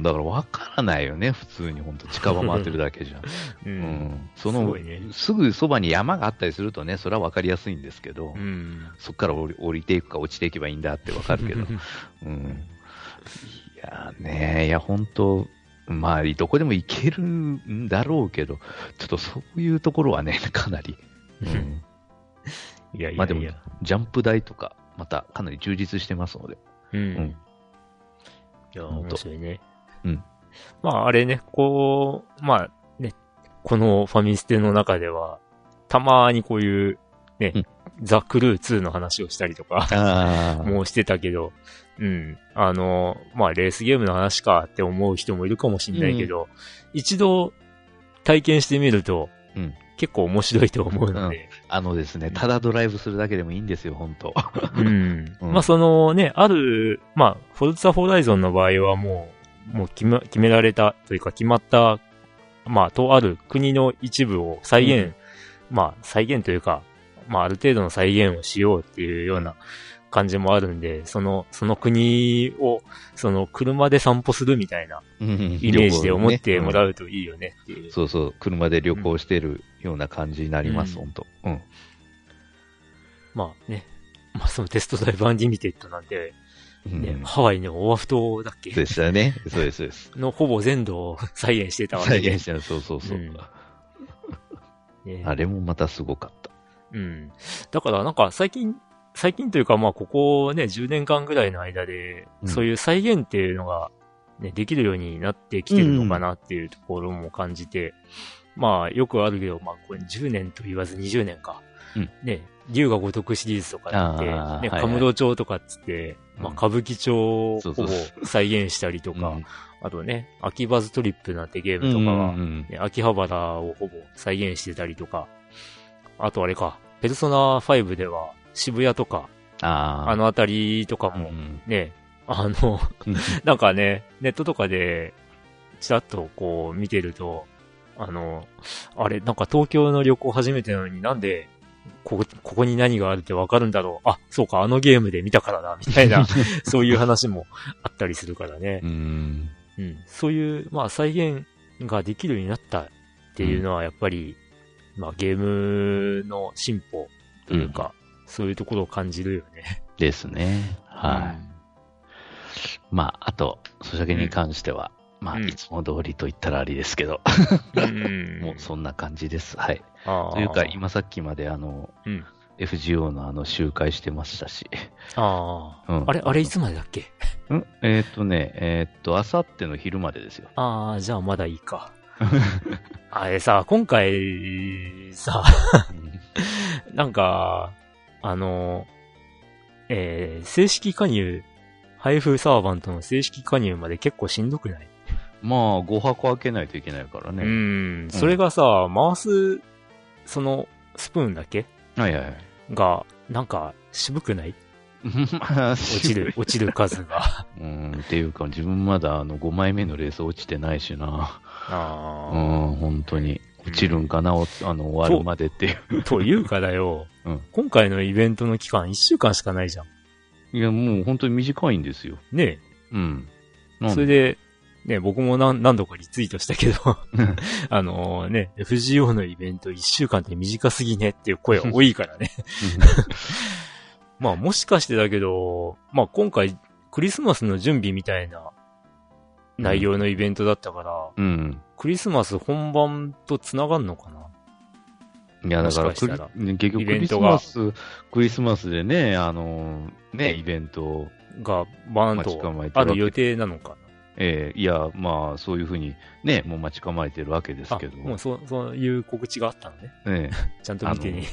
Speaker 2: だから分からないよね、普通に、本当近場回ってるだけじゃん。
Speaker 1: う。
Speaker 2: うんん。その
Speaker 1: ね、
Speaker 2: すぐそばに山があったりするとね、それは分かりやすいんですけど、
Speaker 1: うん。
Speaker 2: そこから降り降りていくか落ちていけばいいんだって分かるけど。うん。いやーね、いや、本当まあ、どこでも行けるんだろうけど、ちょっとそういうところはね、かなり。うん。
Speaker 1: いやい
Speaker 2: まあでもジャンプ台とか、またかなり充実してますので、
Speaker 1: う。
Speaker 2: うんん。
Speaker 1: いや、面白いね。
Speaker 2: うん。
Speaker 1: まあ、あれね、こう、まあね、このファミステの中では、たまにこういう、ね、
Speaker 2: うん。
Speaker 1: ザ・クルー2の話をしたりとか。もうしてたけど、うん。あの、まあ、レースゲームの話かって思う人もいるかもしれないけど、一度体験してみると、
Speaker 2: うん。
Speaker 1: 結構面白いと思うので、
Speaker 2: あのですね、ただドライブするだけでもいいんですよ、本当。
Speaker 1: うん。
Speaker 2: うん。
Speaker 1: まあ、そのね、ある、まあ、フォルツァ・ホライゾンの場合はもう、もう決め、決められたというか決まった、まあ、とある国の一部を再現、まあ、再現というか、まあ、ある程度の再現をしようっていうような感じもあるんで、その、その国を、その、車で散歩するみたいな
Speaker 2: イ
Speaker 1: イメージで思ってもら
Speaker 2: う
Speaker 1: うといいよねっていう。
Speaker 2: そうそう、車で旅行してるような感じになります、
Speaker 1: うん
Speaker 2: 本当うん。
Speaker 1: まあね、まあ、そのテストドライブアンリミテッドなんて、ね、
Speaker 2: うん
Speaker 1: ハワイのオアフ島だっけ
Speaker 2: そうでしたね。そうです、そうです。
Speaker 1: のほぼ全土を 再現してたわけで
Speaker 2: 再現。してる、そうそうそう。
Speaker 1: うんね
Speaker 2: あれもまたすごかった。
Speaker 1: うん。だからなんか最近、最近というかまあここね、10年間ぐらいの間で、
Speaker 2: うん。
Speaker 1: そういう再現っていうのが、ね、できるようになってきてるのかなっていうところも感じて、まあよくあるけど、まあこれ10年と言わず20年か。
Speaker 2: うん。
Speaker 1: ね、竜が如くシリーズとかって、ね、カムロ町とかっつって、まあ
Speaker 2: うん
Speaker 1: 歌舞伎町を再現したりとか、
Speaker 2: うん。
Speaker 1: あとね、秋バズトリップなんてゲームとか
Speaker 2: うん
Speaker 1: は、
Speaker 2: うんうん。
Speaker 1: ね秋葉原をほぼ再現してたりとか、あとあれか、ペルソナ5では渋谷とか、
Speaker 2: ああ
Speaker 1: あのあたりとかも
Speaker 2: うん
Speaker 1: ね、あの、なんかね、ネットとかで、ちらっとこう見てると、あの、あれ、なんか東京の旅行初めてなのになんで、ここ、ここに何があるってわかるんだろう。あ、そうか、あのゲームで見たからだ、みたいな、そういう話もあったりするからね
Speaker 2: う。ん。
Speaker 1: うん。そういう、まあ再現ができるようになったっていうのはやっぱり、まあゲームの進歩というか、そういうところを感じるよね。
Speaker 2: ですね。はい。まあ、あと、ソシャゲに関しては、まあ、
Speaker 1: うん
Speaker 2: いつも通りと言ったらありですけど。もうそんな感じです。はい。というか、今さっきまであの、
Speaker 1: うん
Speaker 2: FGO のあの集会してましたし。
Speaker 1: ああ、
Speaker 2: うん
Speaker 1: あれ、あれいつまでだっけ？
Speaker 2: ん？えーっとね、えーっと、あさっての昼までですよ。
Speaker 1: ああ、じゃあまだいいか。あれさ、今回、さ、なんか、あの、えー、正式加入、配布サーバントの正式加入まで結構しんどくない？
Speaker 2: まあ、5箱開けないといけないから
Speaker 1: う
Speaker 2: ね。
Speaker 1: ん。それがさ、回す、その、スプーンだけ？
Speaker 2: はいはいはい。
Speaker 1: が、なんか、渋くない？
Speaker 2: まあ、
Speaker 1: 落ちる、落ちる数が。
Speaker 2: うん、っていうか、自分まだあの5枚目のレース落ちてないしな。う
Speaker 1: あ
Speaker 2: ん、本当に。落ちるんかな、おあの、終わるまでっていう。
Speaker 1: あ。というかだよ、
Speaker 2: うん
Speaker 1: 今回のイベントの期間1週間しかないじゃん。
Speaker 2: いや、もう本当に短いんですよ。
Speaker 1: ね
Speaker 2: うん。
Speaker 1: え。それで、ね、僕も何何度かリツイートしたけど、あのね、FGO のイベント1週間って短すぎねっていう声が多いからね。まあもしかしてだけど、まあ今回クリスマスの準備みたいな内容のイベントだったから、
Speaker 2: うん。
Speaker 1: クリスマス本番と繋がんのかな？い
Speaker 2: や、だから結局クリスマス、クリスマスでね、あの、ね、イベントを
Speaker 1: がバーンとある予定なのか
Speaker 2: ええいや、まあ、そういうふうにね、もう待ち構えてるわけですけど、
Speaker 1: もうそう、そういう告知があったのね。
Speaker 2: ね、
Speaker 1: ちゃんと見てね。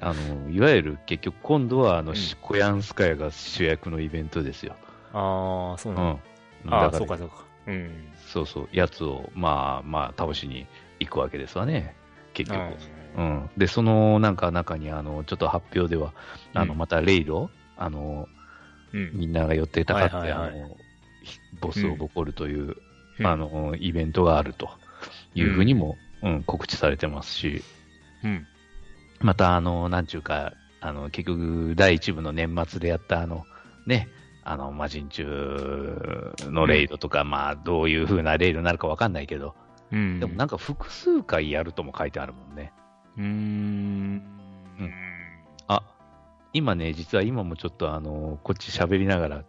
Speaker 2: あの、いわゆる結局今度は、あの、
Speaker 1: うん
Speaker 2: コヤンスカヤが主役のイベントですよ。
Speaker 1: ああ、そう
Speaker 2: う
Speaker 1: なの。
Speaker 2: ん。
Speaker 1: あそうかそうか。うん。
Speaker 2: そうそう、やつを、まあまあ、倒しに行くわけですわね。結局。うん。で、その、なんか中に、あの、ちょっと発表では、あの、
Speaker 1: うん
Speaker 2: またレイド、あの、
Speaker 1: うん。
Speaker 2: みんなが寄ってたかって、
Speaker 1: はいはいはい
Speaker 2: あの、ひボスをボコるという、
Speaker 1: うん
Speaker 2: あの、イベントがあるというふうにも、うん、告知されてますし、
Speaker 1: うん。
Speaker 2: また、あの、なんちゅうか、あの、結局、第一部の年末でやった、あの、ね、あの、魔人中のレイドとか、まあ、どういう風なレイドになるかわかんないけど、
Speaker 1: うん。
Speaker 2: でもなんか複数回やるとも書いてあるもんね。
Speaker 1: うーん。
Speaker 2: うんあ、今ね、実は今もちょっとあの、こっち喋りながら、
Speaker 1: うん。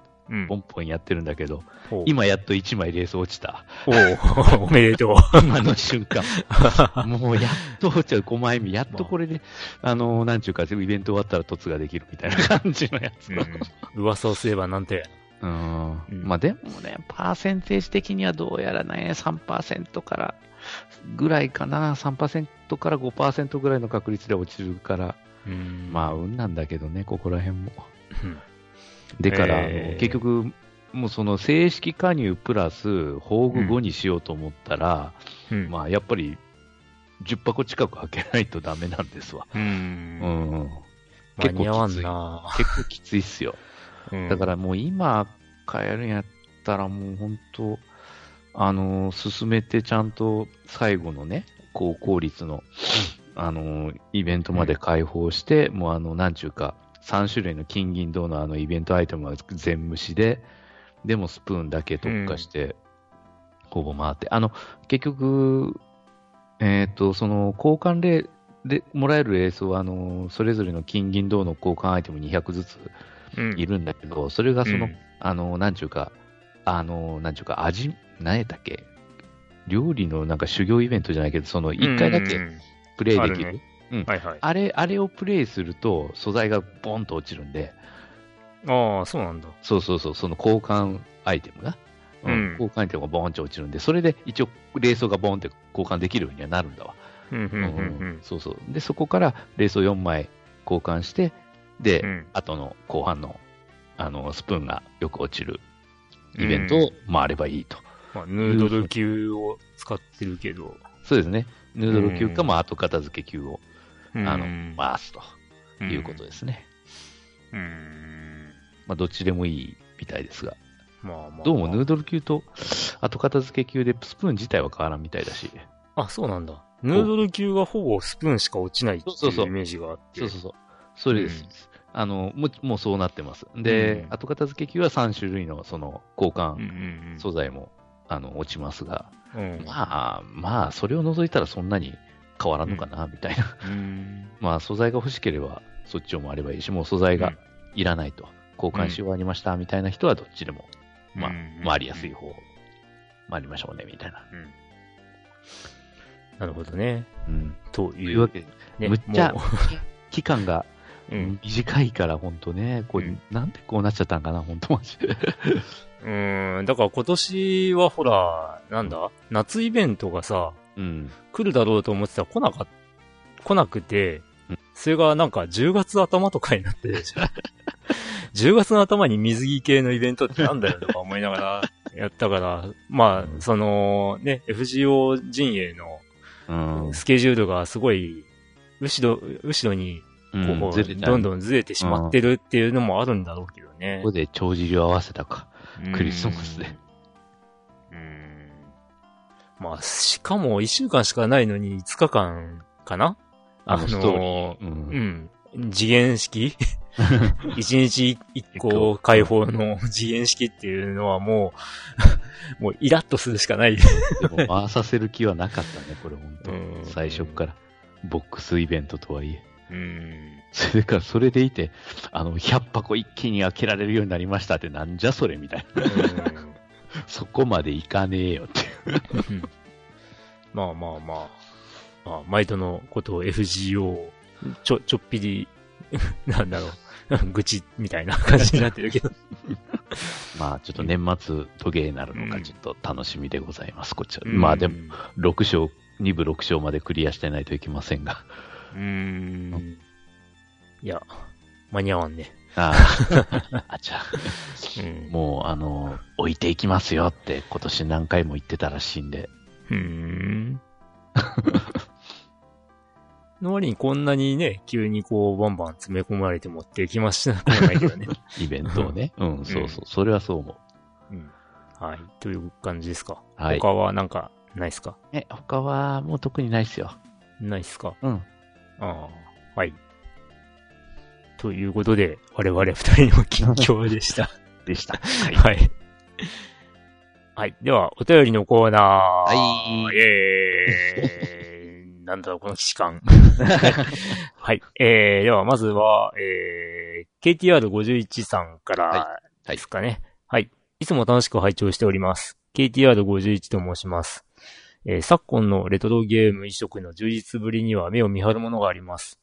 Speaker 2: ポンポンやってるんだけど、
Speaker 1: ほう
Speaker 2: 今やっと1枚レース落ちた。
Speaker 1: おう おめでとう。
Speaker 2: 今の瞬間。もうやっと落ちた5枚目。やっとこれで、あの、なんちゅうか、イベント終わったら凸ができるみたいな感じのやつ。
Speaker 1: うん。噂をすればなんて。
Speaker 2: うん
Speaker 1: うん
Speaker 2: まあでもね、パーセンテージ的にはどうやらね、3%からぐらいかな、3%から5%ぐらいの確率で落ちるから、
Speaker 1: うん
Speaker 2: まあ、運なんだけどね、ここら辺も。
Speaker 1: うん
Speaker 2: でから、結局、もうその正式加入プラス、宝具後にしようと思ったら、
Speaker 1: うん。
Speaker 2: まあやっぱり10箱近く開けないとダメなんですわ。
Speaker 1: う。
Speaker 2: うんん、
Speaker 1: 間に合わんな
Speaker 2: 結構きついっすよ。
Speaker 1: うん
Speaker 2: だからもう今買えるんやったらもう本当、あのー進めてちゃんと最後のね、高効率の、あのーイベントまで開放して、もうあの、なんちゅうか、3種類の金銀銅のあのイベントアイテムは全無視で、でもスプーンだけ特化して、ほぼ回って、あの、結局、えっ、と、その交換例でもらえるレースは、あのーそれぞれの金銀銅の交換アイテム200ずつ
Speaker 1: うん。
Speaker 2: いるんだけど、それがその、
Speaker 1: うん。
Speaker 2: あの、なんちゅうか、あの、なんちゅうか、味、何やったっけ？料理のなんか修行イベントじゃないけど、その一回だけ
Speaker 1: うん
Speaker 2: プレイできる？うん
Speaker 1: はいはい。
Speaker 2: あれ、あれをプレイすると素材がボンと落ちるんで、
Speaker 1: ああ、そうなんだ。
Speaker 2: そうそうそう、その交換アイテムが、うん
Speaker 1: うん
Speaker 2: 交換アイテムがボンと落ちるんで、それで一応、レースがボンって交換できるようにはなるんだわ。
Speaker 1: うん、うん、
Speaker 2: そうそう。で、そこからレースを4枚交換して、で、
Speaker 1: うん
Speaker 2: 後の後半の、あの、スプーンがよく落ちるイベントを回ればいいと。
Speaker 1: まあ、ヌードル級を使ってるけど。
Speaker 2: そうですね。ヌードル級か、
Speaker 1: うん
Speaker 2: まあ、後片付け級を、あの
Speaker 1: うん
Speaker 2: 回すということですね。
Speaker 1: うん。
Speaker 2: まあ、どっちでもいいみたいですが。
Speaker 1: まあまあ。
Speaker 2: どうもヌードル級と後片付け級でスプーン自体は変わらんみたいだし。
Speaker 1: あ、そうなんだ。ヌードル級がほぼスプーンしか落ちないっていうイメージがあって。
Speaker 2: そうそうそう。それです。
Speaker 1: うん
Speaker 2: あの、もう、もうそうなってます。で、
Speaker 1: うん
Speaker 2: 後片付け級は3種類のその交換素材も、あの、落ちますが、
Speaker 1: うん。うん。
Speaker 2: まあ、まあ、それを除いたらそんなに変わらんのかな、みたいな。
Speaker 1: うん。
Speaker 2: まあ、素材が欲しければ、そっちを回ればいいし、もう素材が
Speaker 1: うん
Speaker 2: いらないと、交換し終わりました、みたいな人はどっちでも、まあ
Speaker 1: うん、
Speaker 2: 回りやすい方を回りましょうね、みたいな。
Speaker 1: うん。なるほどね。
Speaker 2: うん。
Speaker 1: と
Speaker 2: と
Speaker 1: いう。
Speaker 2: わけで、
Speaker 1: ね
Speaker 2: むっちゃ
Speaker 1: も
Speaker 2: 期間が。短いから、本当ね、こう、
Speaker 1: うん
Speaker 2: なんでこうなっちゃったんかな、本当マジで。
Speaker 1: うん。だから今年はほら、なんだ？夏イベントがさ、
Speaker 2: うん。
Speaker 1: 来るだろうと思ってたら来なかっ、来なくて
Speaker 2: うん、
Speaker 1: それがなんか10月頭とかになって、10月の頭に水着系のイベントってなんだよとか思いながらやったから、まあ、そのね、FGO 陣営
Speaker 2: うん
Speaker 1: のスケジュールがすごい、後ろ、後ろに
Speaker 2: うん
Speaker 1: こう、どんどんずれてしまってるっていうのもあるんだろうけどね
Speaker 2: ここ。で帳尻を合わせたか。クリスマスで。
Speaker 1: まあ、しかも1週間しかないのに5日間かな？
Speaker 2: あの、ストーリー。う。
Speaker 1: うんん。次元式？一日一個解放の次元式っていうのはもう、もうイラッとするしかない。
Speaker 2: でも回させる気はなかったね、これ本当
Speaker 1: うん
Speaker 2: 最初っから。ボックスイベントとはいえ。
Speaker 1: うん。
Speaker 2: それから、それでいて、あの、100箱一気に開けられるようになりましたってなんじゃそれみたいな。そこまでいかねえよって。
Speaker 1: うんまあまあまあ。まあ、毎度のことを FGO、ちょ、ちょっぴり、なんだろう、愚痴みたいな感じになってるけど。
Speaker 2: まあ、ちょっと年末トゲになるの
Speaker 1: うん
Speaker 2: かちょっと楽しみでございます、こっちは。まあでも、
Speaker 1: うん、
Speaker 2: 6章、2部6章までクリアしてないといけませんが。
Speaker 1: うーん。いや、間に合わんね。
Speaker 2: ああ、あ、じゃあ、
Speaker 1: うん。
Speaker 2: もう、あの、置いていきますよって今年何回も言ってたらしいんで。
Speaker 1: うーん。の割にこんなにね、急にこう、バンバン詰め込まれて持ってきました。こないけどね。
Speaker 2: イベントをね。うん、そうそう。それはそう思う。
Speaker 1: うん。はい。という感じですか。
Speaker 2: はい
Speaker 1: 他はなんか、ないっすか？
Speaker 2: え、他はもう特にないっすよ。
Speaker 1: ないっすか？
Speaker 2: うん。
Speaker 1: ああ、はい。ということで、我々二人の近況でした。
Speaker 2: でした。
Speaker 1: はい。はい。では、お便りのコーナー。
Speaker 2: はい
Speaker 1: イェーイ。なんだろう、この騎士感。はい。えー、では、まずは、えー、KTR51 さんから
Speaker 2: はい
Speaker 1: ですかね。はい。いつも楽しく拝聴しております。KTR51 と申します。えー昨今のレトロゲーム移植の充実ぶりには目を見張るものがあります。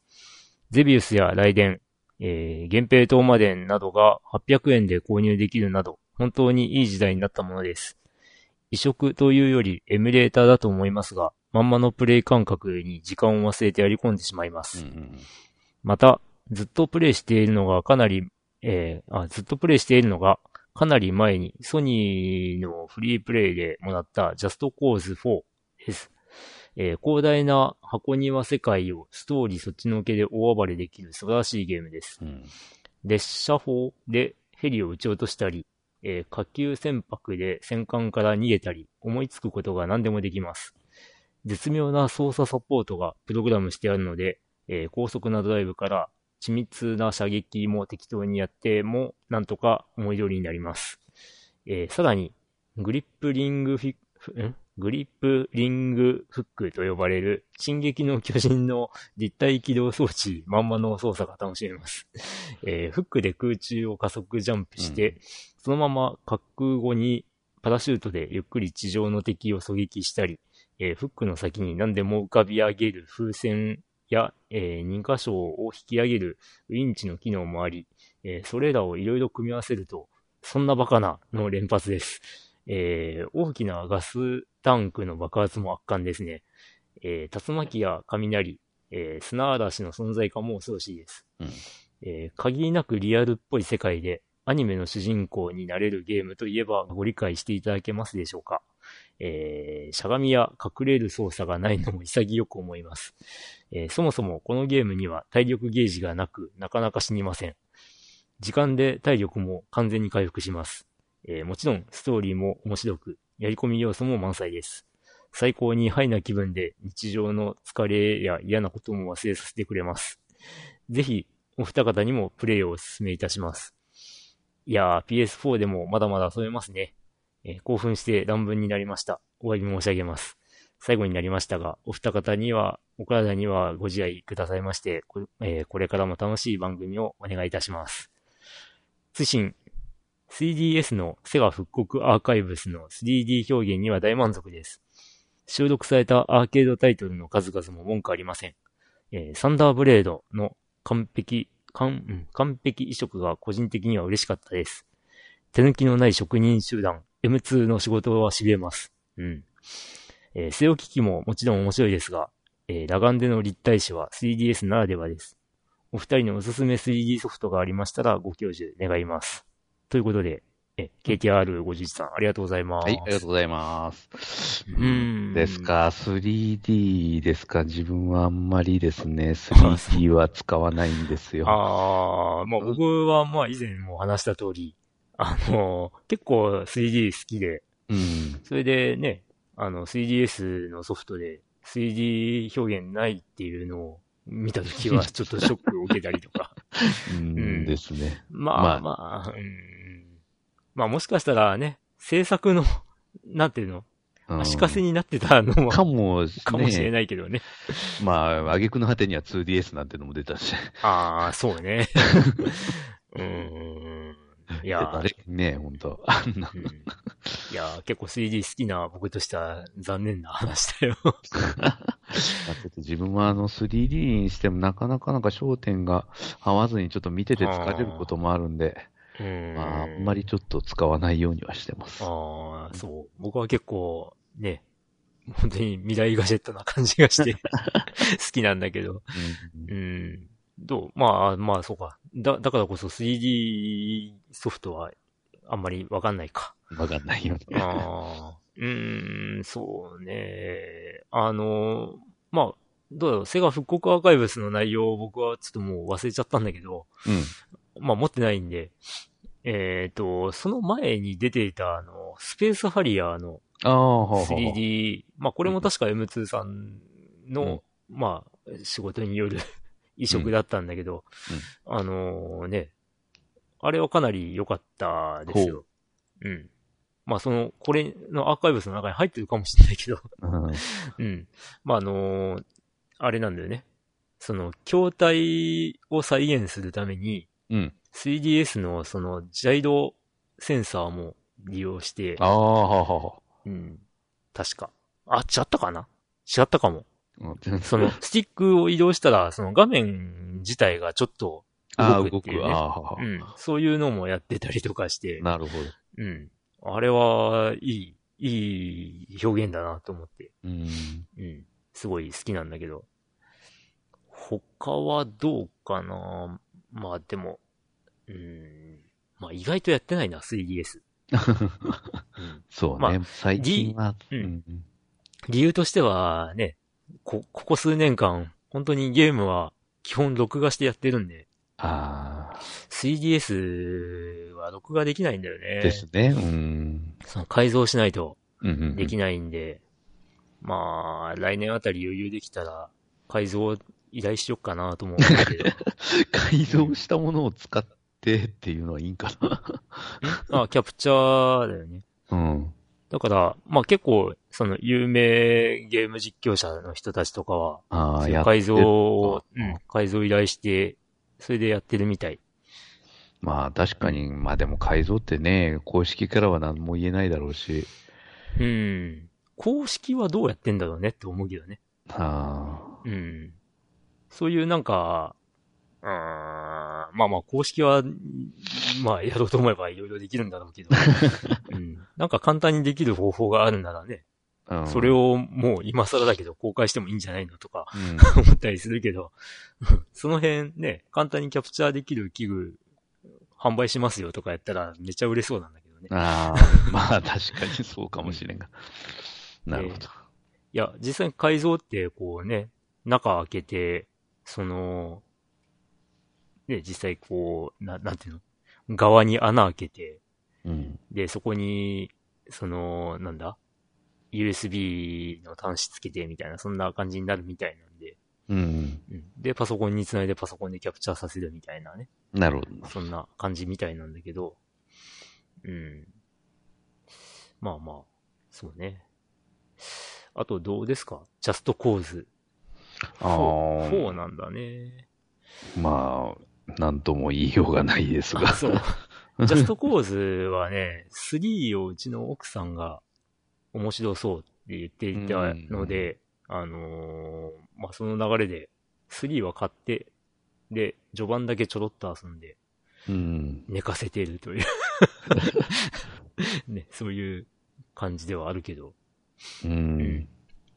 Speaker 1: ゼビウスやライデン、えー、源平東馬伝などが800円で購入できるなど、本当にいい時代になったものです。移植というよりエミュレーターだと思いますが、まんまのプレイ感覚に時間を忘れてやり込んでしまいます。
Speaker 2: うん
Speaker 1: また、ずっとプレイしているのがかなり、えーあ、ずっとプレイしているのが、かなり前にソニーのフリープレイでもらった Just Cause 4です。えー広大な箱庭世界をストーリーそっちのけで大暴れできる素晴らしいゲームです。
Speaker 2: うん
Speaker 1: 列車砲でヘリを撃ち落としたり、えー下級船舶で戦艦から逃げたり、思いつくことが何でもできます。絶妙な操作サポートがプログラムしてあるので、えー高速なドライブから緻密な射撃も適当にやっても、なんとか思い通りになります。えーさらに、グリップリングフィフんグリップリングフックと呼ばれる、進撃の巨人の立体起動装置まんまの操作が楽しめます。えーフックで空中を加速ジャンプして、そのまま滑空後にパラシュートでゆっくり地上の敵を狙撃したり、えーフックの先に何でも浮かび上げる風船や、え2箇所を引き上げるウィンチの機能もあり、えーそれらをいろいろ組み合わせると、そんなバカなの連発です。えー大きなガスタンクの爆発も圧巻ですね。えー竜巻や雷、えー砂嵐の存在感も恐ろしいです。
Speaker 2: うん
Speaker 1: えー限りなくリアルっぽい世界でアニメの主人公になれるゲームといえばご理解していただけますでしょうか。えーしゃがみや隠れる操作がないのも潔く思います。えーそもそもこのゲームには体力ゲージがなく、なかなか死にません。時間で体力も完全に回復します。えーもちろんストーリーも面白く、やり込み要素も満載です。最高にハイな気分で日常の疲れや嫌なことも忘れさせてくれます。ぜひ、お二方にもプレイをお勧めいたします。いやー、PS4 でもまだまだ遊べますね。えー興奮して乱文になりました。お詫び申し上げます。最後になりましたが、お二方には、お体にはご自愛くださいまして、こ,、えーこれからも楽しい番組をお願いいたします。追伸 3DS のセガ復刻アーカイブスの 3D 表現には大満足です。収録されたアーケードタイトルの数々も文句ありません。えーサンダーブレードの完璧、完うん完璧移植が個人的には嬉しかったです。手抜きのない職人集団 M2 の仕事は痺れます。うん。えー、据え置きももちろん面白いですが、えー裸眼での立体視は 3DS ならではです。お二人のおすすめ 3D ソフトがありましたらご教授願います。ということで、え、KTR51 さんありがとうございます。
Speaker 2: はい、ありがとうございます。
Speaker 1: うん
Speaker 2: ですか、3D ですか、自分はあんまりですね、3D は使わないんですよ。
Speaker 1: ああ、まあ僕はまあ以前も話した通り、あの、結構 3D 好きで、
Speaker 2: うん。
Speaker 1: それでね、あの 3DS のソフトで 3D 表現ないっていうのを見たときは ちょっとショックを受けたりとか。
Speaker 2: うん
Speaker 1: うん
Speaker 2: ですね。
Speaker 1: まあ
Speaker 2: まあ
Speaker 1: まあ、うん。まあもしかしたらね、制作の、なんていうの、
Speaker 2: うん
Speaker 1: 足かせになってたのも、
Speaker 2: かも、ね、
Speaker 1: かもしれないけどね。
Speaker 2: まあ、挙句の果てには 2DS なんてのも出たし。
Speaker 1: ああ、そうね。うーん。いやー
Speaker 2: 誰ね、本当あんな
Speaker 1: うんいやー、結構 3D 好きな僕としては残念な話だよ。
Speaker 2: っと 自分はあの 3D にしてもなかなかなんか焦点が合わずにちょっと見てて疲れることもあるんで、
Speaker 1: うん
Speaker 2: まあ、あんまりちょっと使わないようにはしてます。
Speaker 1: ああ、そう。僕は結構、ね、本当に未来ガジェットな感じがして、好きなんだけど。
Speaker 2: うん
Speaker 1: うん。どう？まあ、まあ、そうか。だ、だからこそ 3D ソフトはあんまりわかんないか。
Speaker 2: わかんないよね。
Speaker 1: ああ、うーん、そうね。あの、まあ、どうだろう、セガ復刻アーカイブスの内容を僕はちょっともう忘れちゃったんだけど、
Speaker 2: うん。
Speaker 1: まあ持ってないんで、えっ、と、その前に出ていたあの、スペースハリアーの
Speaker 2: ああ。
Speaker 1: 3D、まあこれも確か M2 さんの、まあ仕事による 移植だったんだけど、あのね、あれはかなり良かったですよ。うん。まあその、これのアーカイブスの中に入ってるかもしれないけど、
Speaker 2: うん
Speaker 1: うん。まああのあれなんだよね。その、筐体を再現するために、
Speaker 2: うん。
Speaker 1: 3DS のその、ジャイロセンサーも利用して
Speaker 2: あ、あ、はあ、はあ。
Speaker 1: うん。確か。あ、違ったかな？違ったかも。
Speaker 2: うん
Speaker 1: その、スティックを移動したら、その画面自体がちょっと
Speaker 2: ああ、動く。
Speaker 1: 動くっていうね。
Speaker 2: ああ、はあ
Speaker 1: うん。そういうのもやってたりとかして、
Speaker 2: なるほど。
Speaker 1: うん。あれは、いい、いい表現だなと思って。
Speaker 2: うん。
Speaker 1: うん。すごい好きなんだけど。他はどうかな？まあでも、うん。まあ意外とやってないな、3DS。うん、
Speaker 2: そうね。
Speaker 1: まあ
Speaker 2: 最近は、
Speaker 1: うん
Speaker 2: うん
Speaker 1: 理由としては、ね、こ、ここ数年間、本当にゲームは基本録画してやってるんで、
Speaker 2: ああ、
Speaker 1: 3DS は録画できないんだよね。
Speaker 2: ですね。うん。
Speaker 1: その改造しないと
Speaker 2: うんうんうん
Speaker 1: できないんで、まあ、来年あたり余裕できたら、改造依頼しよっかなと思うんだけど。
Speaker 2: 改造したものを使ってっていうのはいいんかな。
Speaker 1: あ、キャプチャーだよね。
Speaker 2: うん。
Speaker 1: だから、まあ結構、その有名ゲーム実況者の人たちとかは、
Speaker 2: ああ、
Speaker 1: 改造を、
Speaker 2: る
Speaker 1: うん、改造依頼して、それでやってるみたい。
Speaker 2: まあ確かに、まあでも改造ってね、公式からは何も言えないだろうし。
Speaker 1: うん。公式はどうやってんだろうねって思うけどね。
Speaker 2: あ
Speaker 1: うん。そういうなんか、うーん、まあまあ公式は、まあやろうと思えばいろいろできるんだろうけど、うん。なんか簡単にできる方法があるならね、
Speaker 2: あ、うん
Speaker 1: それ、をもう今更だけど公開してもいいんじゃないのとか
Speaker 2: うん、
Speaker 1: 思ったりするけど、その辺ね、簡単にキャプチャーできる器具販売しますよとかやったらめっちゃ売れそうなんだけどね。
Speaker 2: ああ、まあ確かにそうかもしれんが。なるほど。
Speaker 1: いや、実際に改造ってこうね、中開けて、その、ね、実際こう、な、なんていうの？側に穴開けて、
Speaker 2: うん。
Speaker 1: で、そこに、その、なんだ？?USB の端子つけてみたいな、そんな感じになるみたいなんで、
Speaker 2: うん。
Speaker 1: うん。で、パソコンにつないでパソコンでキャプチャーさせるみたいなね。
Speaker 2: なるほど。
Speaker 1: そんな感じみたいなんだけど、うん。まあまあ、そうね。あとどうですか？ジャストコーズ。
Speaker 2: ああ、
Speaker 1: 4なんだね。
Speaker 2: まあ、なんとも言いようがないですが
Speaker 1: あ、。そう。ジャストコーズはね、3をうちの奥さんが面白そうって言っていたので、あのーまあ、その流れで、3は買って、で、序盤だけちょろっと遊んで、
Speaker 2: うん。
Speaker 1: 寝かせてるという。ね、そういう感じではあるけど。
Speaker 2: うん。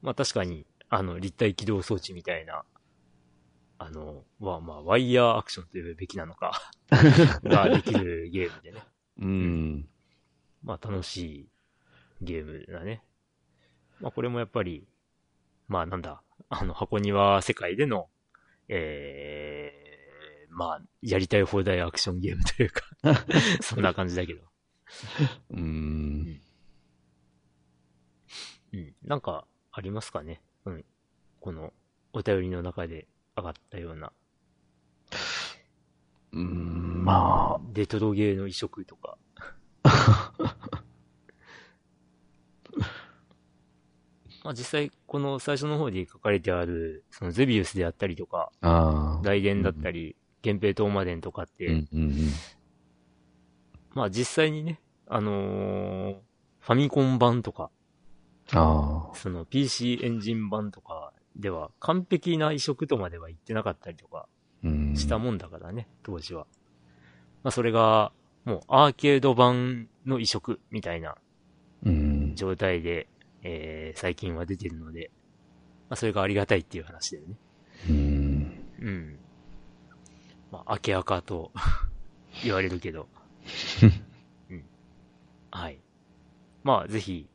Speaker 1: まあ確かに、あの、立体起動装置みたいな、あの、は、まあ、ワイヤーアクションというべきなのか、ができるゲームでね。
Speaker 2: うん。
Speaker 1: まあ楽しいゲームだね。まあこれもやっぱり、まあなんだ、あの、箱庭世界での、えー、まあ、やりたい放題アクションゲームというか、そんな感じだけど。
Speaker 2: うん。
Speaker 1: うん。なんか、ありますかね？うん。この、お便りの中で上がったような、
Speaker 2: うん、まあ、
Speaker 1: デトロゲーの移植とか。まあ実際、この最初の方に書かれてある、そのゼビウスであったりとか、
Speaker 2: ああ。
Speaker 1: 雷電だったり、源平東馬伝とかって、
Speaker 2: うんうんうん。
Speaker 1: まあ実際にね、あのーファミコン版とか。その PC エンジン版とかでは完璧な移植とまでは言ってなかったりとか
Speaker 2: うん。
Speaker 1: したもんだからね、当時は。まあそれが、もうアーケード版の移植みたいな
Speaker 2: うん。
Speaker 1: 状態で、えー、最近は出てるので、まあそれがありがたいっていう話だよね。
Speaker 2: うん。
Speaker 1: うん。まあ、明け赤と 言われるけど。うん。はい。まあ、ぜひ、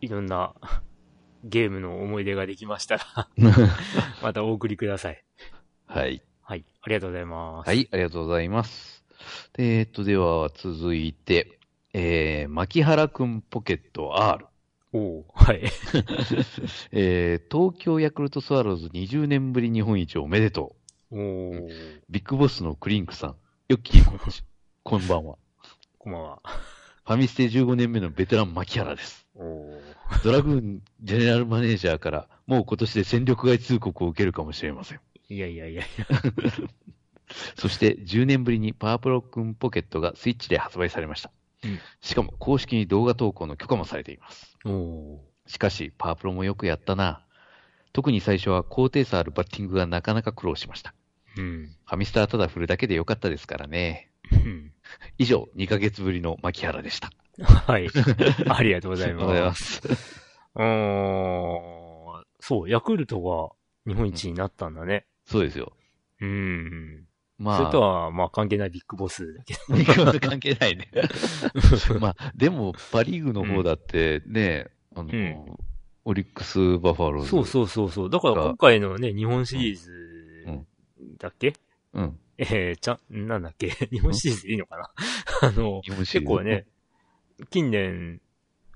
Speaker 1: いろんな ゲームの思い出ができましたら、またお送りください。
Speaker 2: はい。
Speaker 1: はい。ありがとうございます。
Speaker 2: はい、ありがとうございます。でえっと、では、続いて、えー、牧原くんポケット R。
Speaker 1: おーはい。
Speaker 2: えー、東京ヤクルトスワローズ20年ぶり日本一おめでとう。ビッグボスのクリンクさん。よっきーこんこんばんは。
Speaker 1: こんばんは。
Speaker 2: ファミステ15年目のベテラン牧原です。
Speaker 1: おー
Speaker 2: ドラグーンジェネラルマネージャーから、もう今年で戦力外通告を受けるかもしれません。
Speaker 1: いやいやいやい
Speaker 2: そして10年ぶりにパワープロくんポケットがスイッチで発売されました。
Speaker 1: うん
Speaker 2: しかも公式に動画投稿の許可もされています。しかし、パワープロもよくやったな。特に最初は高低差あるバッティングがなかなか苦労しました。
Speaker 1: うん。
Speaker 2: ファミスタはただ振るだけでよかったですからね。
Speaker 1: うん。
Speaker 2: 以上、2ヶ月ぶりの牧原でした。
Speaker 1: はい。ありがとうございま。
Speaker 2: ますす。
Speaker 1: うーん。そう、ヤクルトが日本一になったんだね。
Speaker 2: そうですよ。
Speaker 1: うん。
Speaker 2: まあ、
Speaker 1: それとは、まあ関係ないビッグボスだけど。
Speaker 2: ビッグボス関係ないね。まあ、でも、パリーグの方だってね、あの、
Speaker 1: うん
Speaker 2: オリックス・バファローズ。
Speaker 1: そうそうそうそう。だから
Speaker 2: が
Speaker 1: 今回のね、日本シリーズ
Speaker 2: うん
Speaker 1: だっけ、
Speaker 2: うん。
Speaker 1: えー、ちゃん、なんだっけ？日本シリーズでいいのかな？あの、
Speaker 2: 日本シリーズ？
Speaker 1: 結構ね、近年、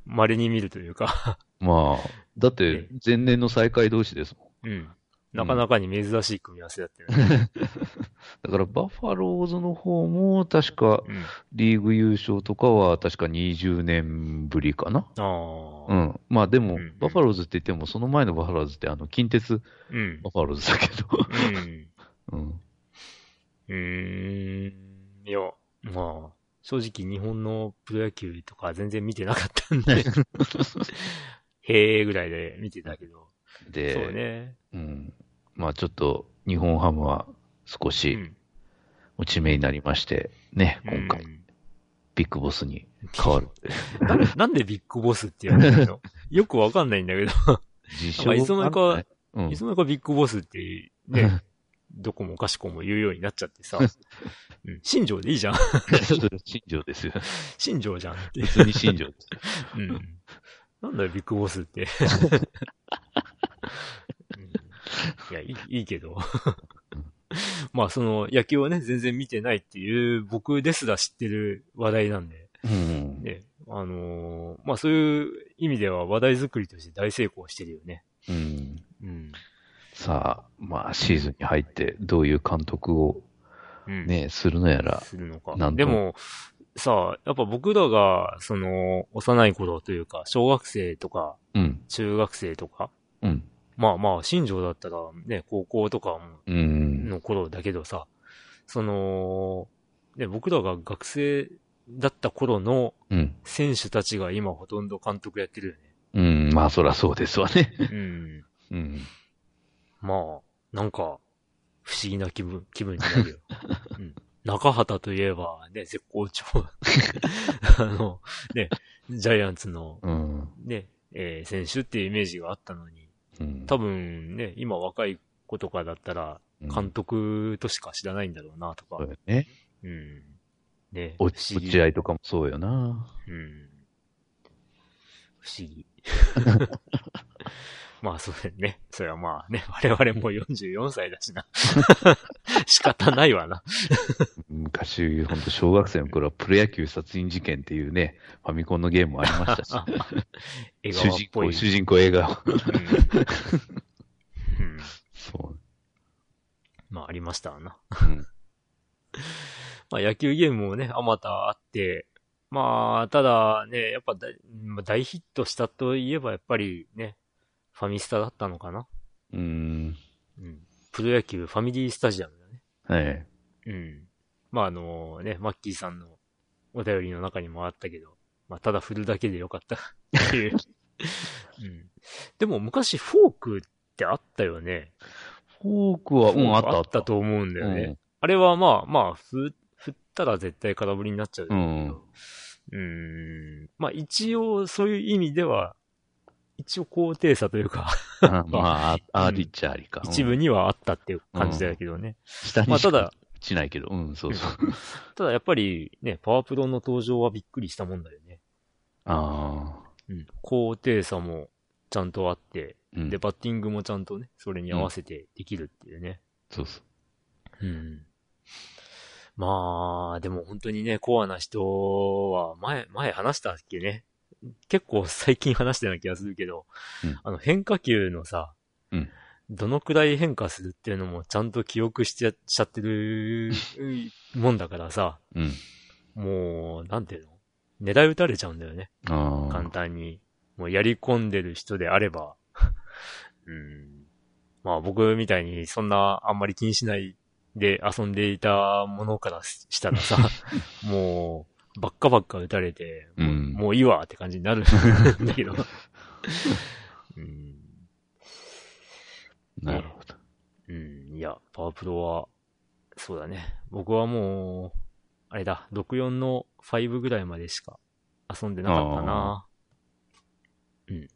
Speaker 1: 稀に見るというか、
Speaker 2: まあ、だって、前年の最下位同士ですもん。
Speaker 1: うん。なかなかに珍しい組み合わせだったよね。
Speaker 2: だから、バファローズの方も、確か、
Speaker 1: うん。
Speaker 2: リーグ優勝とかは、確か20年ぶりかな。
Speaker 1: ああ。
Speaker 2: うん。まあ、でも、
Speaker 1: うん
Speaker 2: バファローズって言っても、その前のバファローズって、あの、近鉄
Speaker 1: うん。
Speaker 2: バファローズだけど。
Speaker 1: うん。
Speaker 2: うん。
Speaker 1: うーん。いや、まあ、正直日本のプロ野球とか全然見てなかったんで、へえぐらいで見てたけど。
Speaker 2: で、
Speaker 1: そうね。
Speaker 2: うん。まあ、ちょっと、日本ハムは少
Speaker 1: う
Speaker 2: し
Speaker 1: ん。
Speaker 2: 落ち目になりまして、ね、今回、
Speaker 1: うん
Speaker 2: ビッグボスに変わる。
Speaker 1: ななんでビッグボスって言われるの？よくわかんないんだけど、
Speaker 2: 自
Speaker 1: なんかいつの間にか、
Speaker 2: うん
Speaker 1: いつの間にかビッグボスってね、どこもかしこも言うようになっちゃってさ、うん、新庄でいいじゃん。
Speaker 2: 新庄ですよ。
Speaker 1: 新庄じゃんって。
Speaker 2: 普通に新庄です。
Speaker 1: うん。なんだよ、ビッグボスって。うんいや、いい、いいけど。まあ、その、野球をね、全然見てないっていう、僕ですら知ってる話題なんで、
Speaker 2: うん。
Speaker 1: ね、あのーまあそういう意味では話題作りとして大成功してるよね。
Speaker 2: うん。
Speaker 1: うん。
Speaker 2: さあ、まあ、シーズンに入って、どういう監督を
Speaker 1: うん。
Speaker 2: ね、するのやら。
Speaker 1: するのか。でも、さあ、やっぱ僕らが、その、幼い頃というか、小学生とか、
Speaker 2: うん。
Speaker 1: 中学生とか、
Speaker 2: うん。
Speaker 1: まあまあ、新庄だったらね、高校とか。の頃だけどさ、その、ね、僕らが学生だった頃の
Speaker 2: うん。
Speaker 1: 選手たちが今ほとんど監督やってるよね。
Speaker 2: うん。まあ、そらそうですわね。
Speaker 1: うん。
Speaker 2: うん。
Speaker 1: まあ、なんか、不思議な気分、気分になるよ。うん。中畑といえば、ね、絶好調。あの、ね、ジャイアンツの、
Speaker 2: うん。
Speaker 1: ね、えー選手っていうイメージがあったのに、
Speaker 2: うん。
Speaker 1: 多分ね、今若い子とかだったら、
Speaker 2: うん
Speaker 1: 監督としか知らないんだろうな、とか
Speaker 2: そう。よね。
Speaker 1: うん。ね、
Speaker 2: 落合とかもそうよな。
Speaker 1: うん。不思議。まあそうだよね。それはまあね、我々も44歳だしな。仕方ないわな。
Speaker 2: 昔、本当小学生の頃はプロ野球殺人事件っていうね、ファミコンのゲームもありましたし、
Speaker 1: 笑
Speaker 2: 主人公。主人公映画。
Speaker 1: うんうん。
Speaker 2: そ
Speaker 1: まあありましたわな。
Speaker 2: う。うん。
Speaker 1: まあ野球ゲームもね、あまたあって、まあ、ただね、やっぱ大ヒットしたといえばやっぱりね、ファミスタだったのかな？
Speaker 2: うん。
Speaker 1: うん。プロ野球ファミリースタジアムだね。
Speaker 2: はい。
Speaker 1: うん。まああのね、マッキーさんのお便りの中にもあったけど、まあただ振るだけでよかったっていう。うん。でも昔フォークってあったよね。
Speaker 2: フォークは、うん、あった
Speaker 1: あったと思うんだよね。
Speaker 2: うん
Speaker 1: あれはまあまあ、ふ、振ったら絶対空振りになっちゃうけど。
Speaker 2: うん。
Speaker 1: うーん。まあ一応そういう意味では、一応高低差というか、
Speaker 2: あ まあ、あ ありっちゃありか。うん
Speaker 1: 一部にはあったっていう感じだけどね。
Speaker 2: 下にしたか
Speaker 1: まあだ、
Speaker 2: 落ちないけど、うん、そうそう。
Speaker 1: ただやっぱりね、パワープロの登場はびっくりしたもんだよね。
Speaker 2: ああ。
Speaker 1: うん。高低差もちゃんとあって、
Speaker 2: うん。
Speaker 1: で、バッティングもちゃんとね、それに合わせてできるっていうね。
Speaker 2: そうそう。
Speaker 1: うん。まあ、でも本当にね、コアな人は、前、前話したっけね。結構最近話したような気がするけど、
Speaker 2: うん
Speaker 1: あの変化球のさ、
Speaker 2: うん
Speaker 1: どのくらい変化するっていうのもちゃんと記憶しちゃしちゃってるもんだからさ、
Speaker 2: うん。
Speaker 1: もう、なんていうの？狙い撃たれちゃうんだよね。簡単に。もうやり込んでる人であれば。うん。まあ僕みたいにそんなあんまり気にしないで遊んでいたものからししたらさ、もう、ばっかばっか撃たれて、もう
Speaker 2: うん
Speaker 1: もういいわって感じになるん だけど。うん。
Speaker 2: なるほど。
Speaker 1: うん。いや、パワープロは、そうだね。僕はもう、あれだ、64の5ぐらいまでしか遊んでなかったな。うん。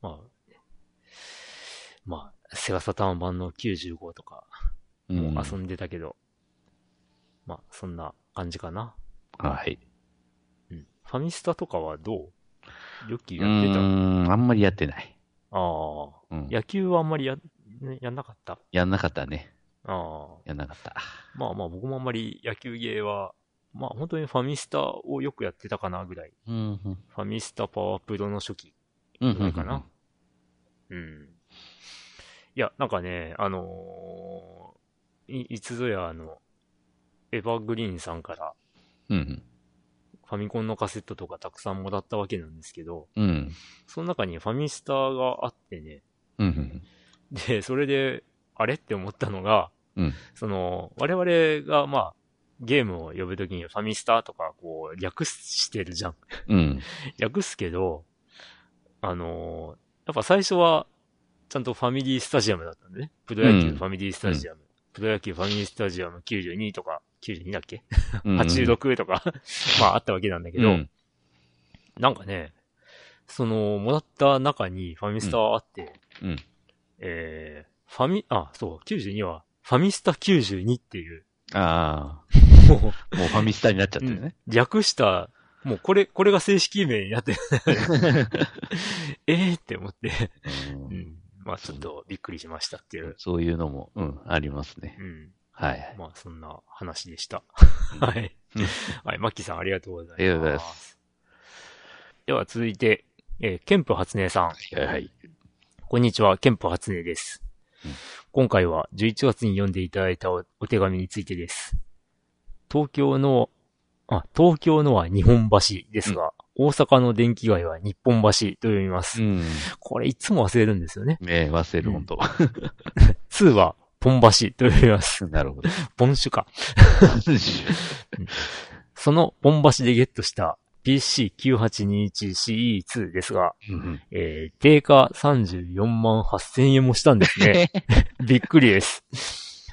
Speaker 1: まあ、まあ、セガサターン版の95とか
Speaker 2: うん
Speaker 1: も遊んでたけど、まあ、そんな感じかな。
Speaker 2: はい。
Speaker 1: うん。ファミスタとかはどう？よく
Speaker 2: う
Speaker 1: やってた
Speaker 2: ーん、あんまりやってない。
Speaker 1: ああ。
Speaker 2: うん。
Speaker 1: 野球はあんまりや、ねやんなかった？
Speaker 2: やんなかったね。
Speaker 1: ああ。
Speaker 2: やんなかった。
Speaker 1: まあまあ僕もあんまり野球ゲーは、まあ本当にファミスタをよくやってたかなぐらい。
Speaker 2: うん。
Speaker 1: ファミスタパワープロの初期
Speaker 2: うん。
Speaker 1: ぐらいかな。うん。いや、なんかね、あのーい、いつぞやあの、エヴァグリーンさんから
Speaker 2: うん。
Speaker 1: ファミコンのカセットとかたくさんもらったわけなんですけど、
Speaker 2: うん。
Speaker 1: その中にファミスタがあってね、
Speaker 2: うん。
Speaker 1: で、それで、あれって思ったのが、
Speaker 2: うん。
Speaker 1: その、我々が、まあ、ゲームを呼ぶときにファミスタとか、こう、略してるじゃん。
Speaker 2: うん。
Speaker 1: 略すけど、あのーやっぱ最初は、ちゃんとファミリースタジアムだったんでね。プロ野球
Speaker 2: うん
Speaker 1: ファミリースタジアム。プロ野球ファミリースタジアム92とか、92だっけ、
Speaker 2: うん。
Speaker 1: ?86 とか、まああったわけなんだけど、
Speaker 2: うん。
Speaker 1: なんかね、その、もらった中にファミスタあって、
Speaker 2: うん。
Speaker 1: えー、ファミ、あ、そう、92は、ファミスタ92っていう、
Speaker 2: あ
Speaker 1: もう、
Speaker 2: あ、もうファミスタになっちゃってるね。
Speaker 1: 略した、もうこれ、これが正式名になってる。えーって思って、
Speaker 2: うん
Speaker 1: うん。まあちょっとびっくりしましたっていう。
Speaker 2: そういうのも、うん、ありますね
Speaker 1: う。ん。
Speaker 2: はい。
Speaker 1: まあそんな話でした。はい
Speaker 2: うん。
Speaker 1: はい、マッキーさんありがとうございます。
Speaker 2: ありがとうございます。
Speaker 1: では続いて、えー、ケンプ初音さん。
Speaker 2: はいはい。
Speaker 1: こんにちは、ケンプ初音です。
Speaker 2: うん
Speaker 1: 今回は11月に読んでいただいたおお手紙についてです。東京の、あ、東京のは日本橋ですが、大阪の電気街は日本橋と読みます。
Speaker 2: うん。
Speaker 1: これいつも忘れるんですよね。
Speaker 2: ねえ、忘れる、
Speaker 1: うん
Speaker 2: ほんと。
Speaker 1: 2はポン橋と読みます。
Speaker 2: なるほど。
Speaker 1: ポンシュか。そのポン橋でゲットした PC9821CE2 ですが、
Speaker 2: うん
Speaker 1: えー、定価34万8000円もしたんですね。びっくりです。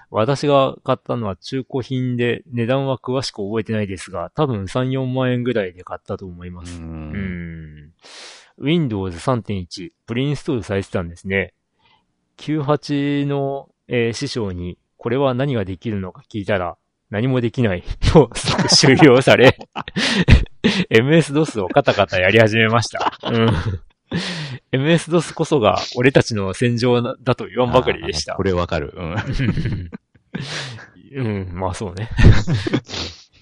Speaker 1: 私が買ったのは中古品で値段は詳しく覚えてないですが、多分3、4万円ぐらいで買ったと思います。うーん。Windows 3.1、プリインストールされてたんですね。98の、えー師匠に、これは何ができるのか聞いたら、何もできない と即終了され、MS-DOS をカタカタやり始めました。うん。MS-DOS こそが俺たちの戦場なだと言わんばかりでした
Speaker 2: こ。れわかる。うん。
Speaker 1: うん、まあそうね。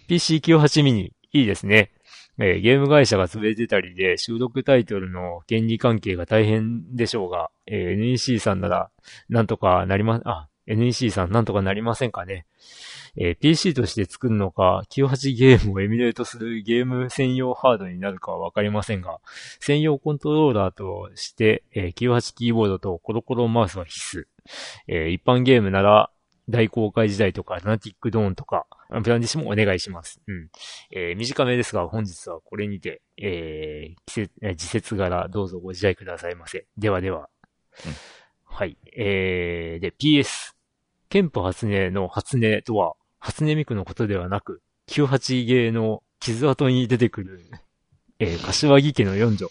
Speaker 1: PC98 ミニ、いいですね。えーゲーム会社が潰れてたりで収録タイトルの権利関係が大変でしょうが、えー NEC さんならなんとかなりま、あ、NEC さんなんとかなりませんかね。えー PC として作るのか、98ゲームをエミュレートするゲーム専用ハードになるかはわかりませんが、専用コントローラーとして、えー98キーボードとコロコロマウスは必須。えー一般ゲームなら、大公開時代とか、ルナティックドーンとか、あプランディッシュもお願いします。うん。えー短めですが、本日はこれにて、えー季節、えー時節柄どうぞご自愛くださいませ。ではでは。
Speaker 2: うん
Speaker 1: はい。えー、で、PS。ケンプ初音の初音とは、初音ミクのことではなく、98ゲーの傷跡に出てくる、えー、柏木家の四女、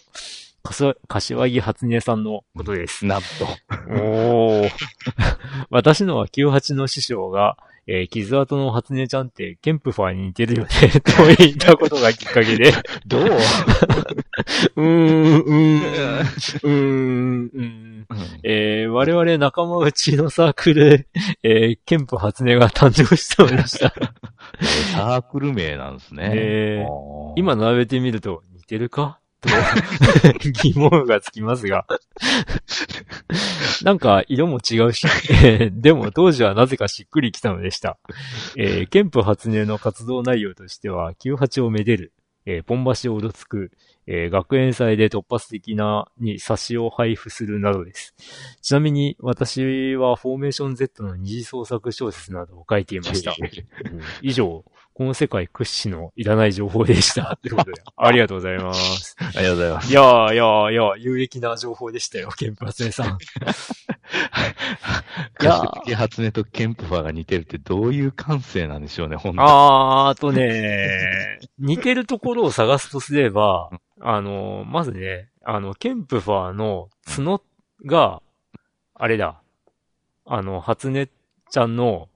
Speaker 1: 柏柏木初音さんのことです。
Speaker 2: なんと。
Speaker 1: おー。私のは98の師匠が、えー、傷跡の初音ちゃんって、ケンプファーに似てるよね、と言ったことがきっかけで、
Speaker 2: どう？
Speaker 1: うーん、うーん、うーん、うーん。えー、我々仲間内のサークルで、えー、ケンプ初音が誕生したのでした。
Speaker 2: サークル名なんですね。
Speaker 1: えー今並べてみると、似てるか？と 疑問がつきますが。なんか、色も違うし、えーでも当時はなぜかしっくりきたのでした。えー、ケンプ初音の活動内容としては、98をめでる、えーポン橋をうろつく、えー学園祭で突発的なに冊子を配布するなどです。ちなみに、私はフォーメーション Z の二次創作小説などを書いていました。うん以上、この世界屈指のいらない情報でした。ということで、ありがとうございます。
Speaker 2: ありがとうございます。
Speaker 1: いやーいやーいやー有益な情報でしたよ、ケンプ初音さん。
Speaker 2: 可視的発音とケンプファーが似てるってどういう感性なんでしょうね、本当
Speaker 1: あー、あとね、似てるところを探すとすれば、あの、まずね、あの、ケンプファーの角が、あれだ、あの、初音ちゃんの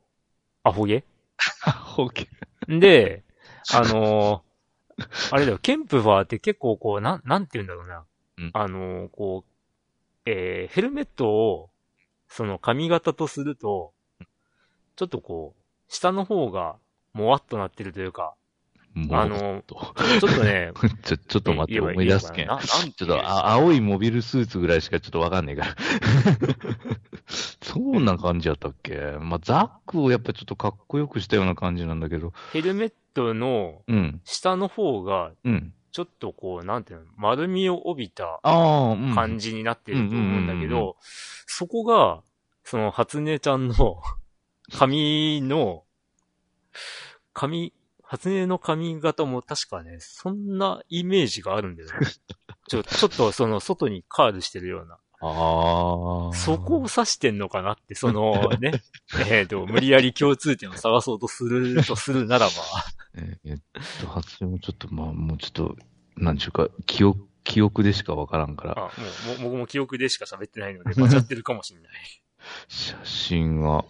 Speaker 1: アホ毛
Speaker 2: ホケ
Speaker 1: で、あの、あれだよ、ケンプファーって結構こう、なん、なんて言うんだろうな。
Speaker 2: うん
Speaker 1: あの、こう、えー、ヘルメットを、その髪型とすると、ちょっとこう、下の方が、もわっとなってるというか、あの
Speaker 2: ちょ
Speaker 1: っとね、
Speaker 2: ちょ、ちょっと待って、思い出すけん。
Speaker 1: な
Speaker 2: ちょっと、あ青いモビルスーツぐらいしかちょっとわかんねえから。そんな感じやったっけ？まあ、ザックをやっぱちょっとかっこよくしたような感じなんだけど。
Speaker 1: ヘルメットの
Speaker 2: うん、
Speaker 1: 下の方が、
Speaker 2: うん。
Speaker 1: ちょっとこう、なんていうの、丸みを帯びた。感じになってると思うんだけど、そこが、その、初音ちゃんの 髪の、髪、初音の髪型も確かね、そんなイメージがあるんだよね。ちょ、ちょっとその、外にカールしてるような。
Speaker 2: ああ。
Speaker 1: そこを指してんのかなって、その ね、えっと、無理やり共通点を探そうとするとするならば、
Speaker 2: ええっと、発音もちょっと、まあ、もうちょっと、なんちゅうか、記憶、記憶でしかわからんから。
Speaker 1: あ、もう、も僕も記憶でしか喋ってないので、間違ってるかもしれない。
Speaker 2: 写真が、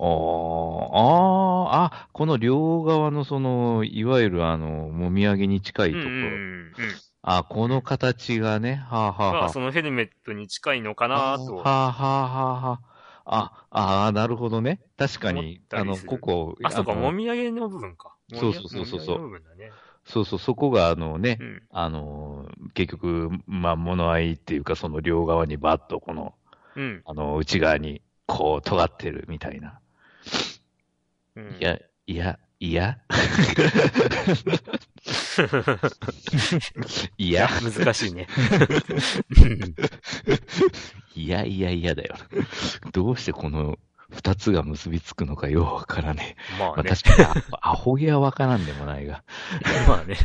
Speaker 2: ああ、ああ、あ、この両側のその、いわゆるあの、もみあげに近いところ。
Speaker 1: うんうんうん。
Speaker 2: あ、この形がね、はあ、はあ、は
Speaker 1: が、
Speaker 2: あ。
Speaker 1: そのヘルメットに近いのかなと。
Speaker 2: はあ、はあ、はあ、はあ。あ、あーなるほどね。確かに、あの、ここ、
Speaker 1: あ、そうか、
Speaker 2: の
Speaker 1: もみあげの部分か。
Speaker 2: そうそうそうそうそう
Speaker 1: ね。
Speaker 2: そうそう、そこがあのね
Speaker 1: う、ん。
Speaker 2: あの、結局、まあ、物合いっていうか、その両側にバッとこの、
Speaker 1: うん。
Speaker 2: あの、内側に、こう、尖ってるみたいな。
Speaker 1: うん、
Speaker 2: いや、いや、いや いや、
Speaker 1: 難しいね。
Speaker 2: いやいやいやだよ。どうしてこの二つが結びつくのかようわからねえ。まあ
Speaker 1: まあね。
Speaker 2: 確かにア、アホ毛はわからんでもないが。
Speaker 1: まあね。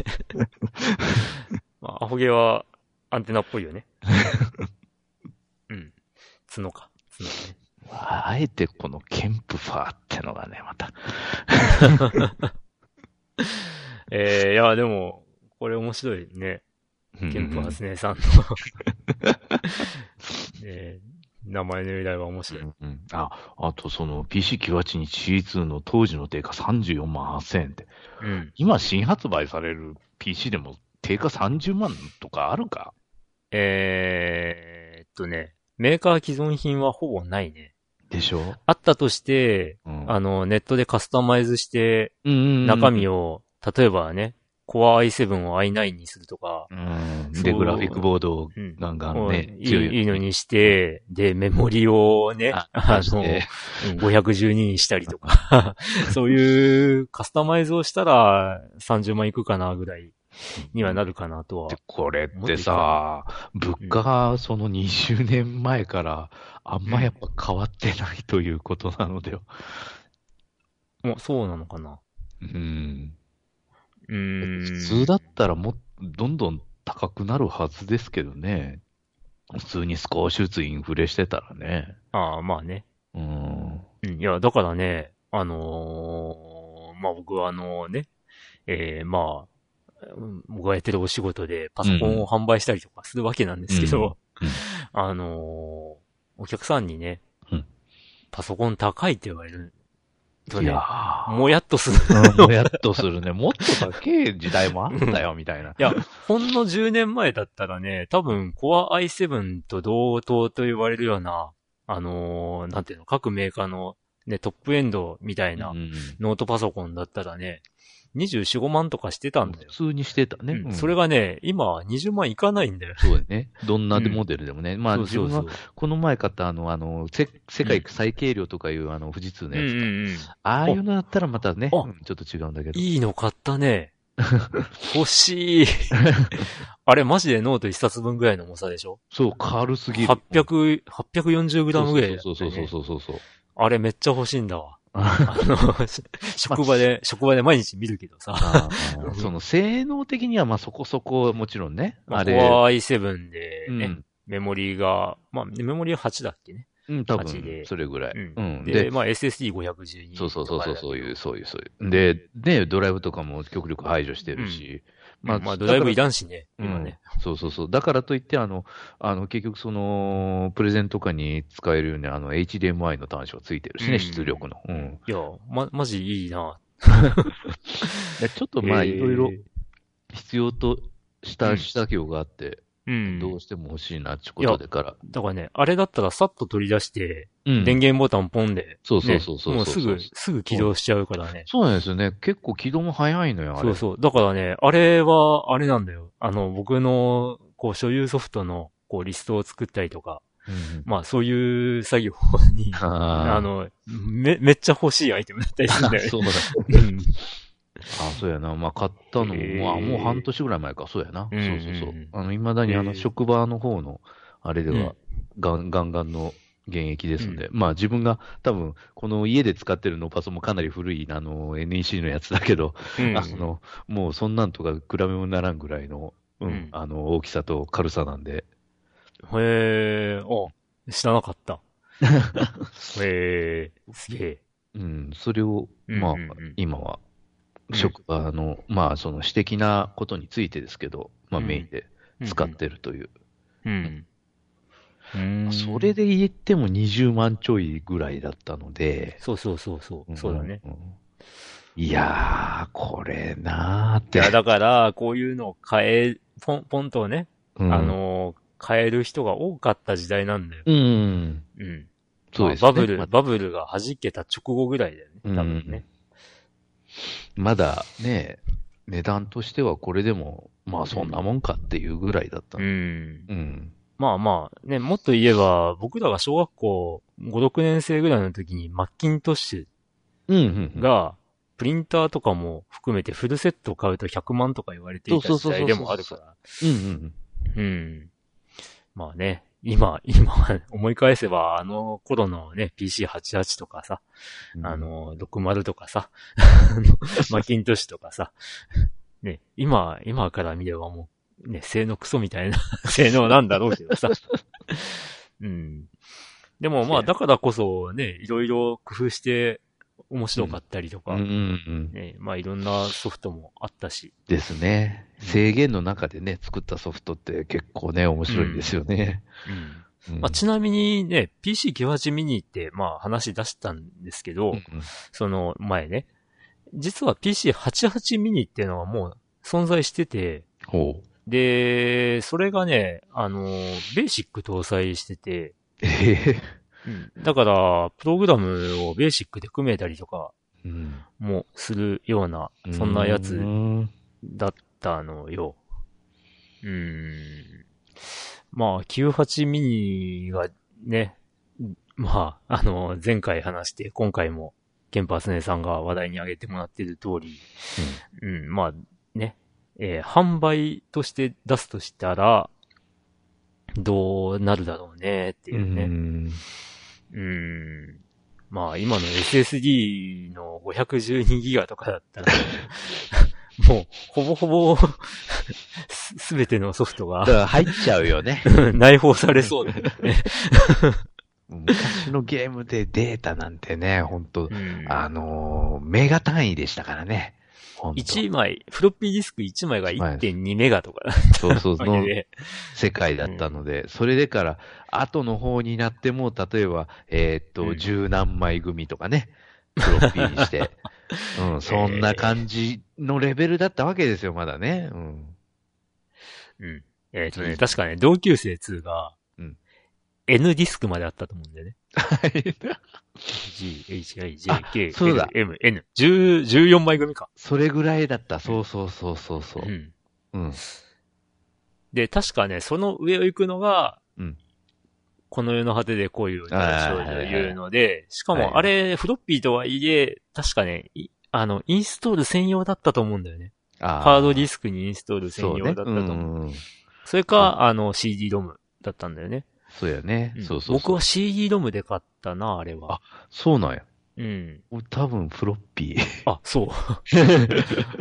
Speaker 1: まあ、アホ毛はアンテナっぽいよね。うん。角か。角ね。
Speaker 2: あえてこのケンプファーってのがね、また。
Speaker 1: えー、いや、でも、これ面白いね。ケンプ
Speaker 2: は
Speaker 1: ハスネさんの、えー名前の由来は面白い。
Speaker 2: うんうんあ、あとその PC98 に C2 の当時の定価34万8000円って。
Speaker 1: うん。
Speaker 2: 今新発売される PC でも定価30万とかあるか？
Speaker 1: えーっとね、メーカー既存品はほぼないね。
Speaker 2: でしょ？
Speaker 1: あったとして、
Speaker 2: うん。
Speaker 1: あの、ネットでカスタマイズして、
Speaker 2: うんうんうん。
Speaker 1: 中身を、例えばね、Core i7 を i9 にするとか、
Speaker 2: うん。で、グラフィックボードを
Speaker 1: うん。
Speaker 2: ガンガンね、
Speaker 1: いいいいのにして、で、メモリをね、
Speaker 2: あ
Speaker 1: あの、
Speaker 2: して。
Speaker 1: うん。512にしたりとか、そういうカスタマイズをしたら30万いくかなぐらいにはなるかなとは
Speaker 2: で、。これってさ、物価がその20年前からあんまやっぱ変わってないということなのでは。
Speaker 1: もうそうなのかな。
Speaker 2: うん。
Speaker 1: うーん。
Speaker 2: 普通だったらもっどんどん高くなるはずですけどね。普通に少しずつインフレしてたらね。
Speaker 1: ああ、まあね。
Speaker 2: うん。
Speaker 1: うん、いや、だからね、あのーまあ僕はあのね、えー、まあ、うん僕がやってるお仕事でパソコンを販売したりとかするわけなんですけど、
Speaker 2: うんうん
Speaker 1: あのーお客さんにね、
Speaker 2: うん
Speaker 1: パソコン高いって言われるとね
Speaker 2: いや、ー
Speaker 1: もやっとする。
Speaker 2: うんもやっとするね。もっと高い時代もあったよ、みたいな。
Speaker 1: いや、ほんの10年前だったらね、多分 Core i7 と同等と言われるような、あのーなんていうの、各メーカーのね、トップエンドみたいな
Speaker 2: うん
Speaker 1: ノートパソコンだったらね、24、5万とかしてたんだよ。
Speaker 2: 普通にしてたね。
Speaker 1: うん
Speaker 2: うん
Speaker 1: それがね、今は20万いかないんだよ。
Speaker 2: そうだね。どんなモデルでもね。まあ
Speaker 1: そう
Speaker 2: 自分。この前買ったあの、あの、せ世界最軽量とかいうあの、富士通の
Speaker 1: うんう
Speaker 2: やつか。
Speaker 1: んうん。
Speaker 2: ああいうのだったらまたね、ちょっと違うんだけど。
Speaker 1: いいの買ったね。欲しい。あれマジでノート1冊分ぐらいの重さでしょ？
Speaker 2: そう、軽すぎる。
Speaker 1: 800、840グラムぐらいだった
Speaker 2: そうそうそうそうそうそう。
Speaker 1: あれめっちゃ欲しいんだわ。あの、し職場で、職場で毎日見るけどさ。
Speaker 2: その性能的にはまあそこそこもちろんね。
Speaker 1: まあ、
Speaker 2: あれ。
Speaker 1: Core i7 でね、
Speaker 2: うん。
Speaker 1: メモリが、まあ、メモリは8だっけね？
Speaker 2: うん、多
Speaker 1: 8で
Speaker 2: 分、それぐらい。
Speaker 1: う
Speaker 2: うんん。
Speaker 1: で、
Speaker 2: で、
Speaker 1: まあ SSD512。
Speaker 2: そうそうそうそう、そういう、そういう、そういう。で、ね、ドライブとかも極力排除してるし、
Speaker 1: まあ、まあ、ドライブい
Speaker 2: だ
Speaker 1: らんしね、今ね。
Speaker 2: うんそうそうそう。だからといって、あの、あの、結局その、プレゼンとかに使えるように、あの、HDMI の端子がついてるしね、
Speaker 1: うん
Speaker 2: 出力の。うん。
Speaker 1: いや、ま、マジいいな。
Speaker 2: でちょっとまあ、
Speaker 1: えー
Speaker 2: いろいろ必要とした
Speaker 1: うん
Speaker 2: 作業があって、
Speaker 1: うん。
Speaker 2: どうしても欲しいなってことでから。
Speaker 1: だからね、あれだったらさっと取り出して、
Speaker 2: うん
Speaker 1: 電源ボタンポンで、
Speaker 2: そうそうそうそう
Speaker 1: ねもうすぐ、すぐ起動しちゃうからね。
Speaker 2: そうなんですよね。結構起動も早いのよ、あれ。
Speaker 1: そうそう。だからね、あれは、あれなんだよ。あの、僕の、こう、所有ソフトの、こう、リストを作ったりとか、
Speaker 2: うんうん。
Speaker 1: まあ、そういう作業に、
Speaker 2: あ
Speaker 1: あの、め、めっちゃ欲しいアイテムだったりするんだよね。
Speaker 2: そうだ。
Speaker 1: うん
Speaker 2: あ、そうやな。まあ、買ったのも、まあ、もう半年ぐらい前か。そうやな。
Speaker 1: うん
Speaker 2: そうそうそう
Speaker 1: うん。
Speaker 2: あの、未だにあの、職場の方の、あれで
Speaker 1: うん
Speaker 2: は、ガンガンガンの現役ですんで、まあ、自分が多分、この家で使ってるノーパソもかなり古い、あの、NEC のやつだけど、
Speaker 1: うん
Speaker 2: あの、もうそんなんとか比べもならんぐらいの、うん、
Speaker 1: うん
Speaker 2: あの、大きさと軽さなんで、
Speaker 1: へえ、お、知らなかった。へえ、すげえ。
Speaker 2: うん、それを、まあ今は、
Speaker 1: うん
Speaker 2: 職場の、まあ、その私的なことについてですけど、まあ、
Speaker 1: うん
Speaker 2: メインで使ってるという。
Speaker 1: うん。うん。
Speaker 2: それで言っても20万ちょいぐらいだったので、
Speaker 1: そうそうそうそう。そうだね。
Speaker 2: ん。いやー、これなーって。
Speaker 1: いや、だから、こういうのを変え、ポン、ポンとね、
Speaker 2: うん
Speaker 1: あ、の、変える人が多かった時代なんだよ。
Speaker 2: うん。
Speaker 1: うん。
Speaker 2: そうですね。
Speaker 1: まあバブル、
Speaker 2: ま
Speaker 1: バブルが弾けた直後ぐらいだよね。多分ね。
Speaker 2: まだね、値段としてはこれでも、まあそんなもんかっていうぐらいだった。
Speaker 1: う。ん。
Speaker 2: うん。
Speaker 1: まあまあ、ね、もっと言えば、僕らが小学校5、6年生ぐらいの時に、マッキントッシュ。が、プリンターとかも含めてフルセット買うと100万とか言われていた時代でもあるから。
Speaker 2: うん、うん。
Speaker 1: うん。まあね、今、今、思い返せば、あの頃のね、PC88 とかさ、
Speaker 2: うん
Speaker 1: あ、の、60とかさ、マッキントッシュとかさ、ね、今、今から見ればもう、ね、性能クソみたいな 性能なんだろうけどさ。うん。でもまあ、だからこそね、いろいろ工夫して面白かったりとか、
Speaker 2: うん、うん、うん。
Speaker 1: ね、まあいろんなソフトもあったし、
Speaker 2: ですね。制限の中でね、作ったソフトって結構ね、面白いんですよね。
Speaker 1: うん。
Speaker 2: うん
Speaker 1: まあ、ちなみにね、PC98 ミニって、まあ話出したんですけど、
Speaker 2: うん
Speaker 1: その前ね、実は PC88 ミニっていうのはもう存在してて。で、それがね、あの、ベーシック搭載してて、
Speaker 2: ええ
Speaker 1: うん、だから、プログラムをベーシックで組めたりとか
Speaker 2: うん。
Speaker 1: もするような、そんなやつ
Speaker 2: うん
Speaker 1: だったのよ。うーん。まあ、98ミニがね、まあ、あの、前回話して、今回も、ケンパースネさんが話題に挙げてもらっている通り、うん、まあ、ね、えー販売として出すとしたら、どうなるだろうね、っていうね。
Speaker 2: ん。
Speaker 1: うん。まあ、今の SSD の512ギガとかだったら、もう、ほぼほぼす、すべてのソフトが
Speaker 2: 入っちゃうよね。
Speaker 1: 内包されそうだよね。
Speaker 2: 昔のゲームでデータなんてね、本当
Speaker 1: うん
Speaker 2: あのーメガ単位でしたからね。ほんと
Speaker 1: 1枚、フロッピーディスク1枚が1.2メガとか
Speaker 2: そうそう、
Speaker 1: だ
Speaker 2: その世界だったので、それでから、後の方になっても、例えば、えーっと、
Speaker 1: うん
Speaker 2: 十何枚組とかね、フロッピーにして、うん、そんな感じのレベルだったわけですよ、まだね。うん。
Speaker 1: うん。えっ、とね、確かね、同級生2が、
Speaker 2: うん
Speaker 1: N ディスクまであったと思うんだよね。G, H, I, J,
Speaker 2: あ
Speaker 1: K,
Speaker 2: そうだ
Speaker 1: L, M, N。10 14枚組か。
Speaker 2: それぐらいだった。そうそうそうそうそうう。
Speaker 1: ん。
Speaker 2: うん。
Speaker 1: で、確かね、その上を行くのが、
Speaker 2: うん
Speaker 1: この世の果てで恋を少
Speaker 2: あー
Speaker 1: 女言うので、しか
Speaker 2: はい
Speaker 1: もあれ、フロッピーとはいえ、確かね、いあの、インストール専用だったと思うんだよね。
Speaker 2: あ
Speaker 1: ハードディ
Speaker 2: ス
Speaker 1: スクにインストール専。用だったと思う。
Speaker 2: うんうん。
Speaker 1: それか、あの、CD-ROM だったんだよね。
Speaker 2: そうやね。
Speaker 1: うん
Speaker 2: そうそうそう。
Speaker 1: 僕は CD-ROM で買ったな、あれは。
Speaker 2: そうなんや。
Speaker 1: うん。
Speaker 2: 俺多分フロッピー。
Speaker 1: あ、そう。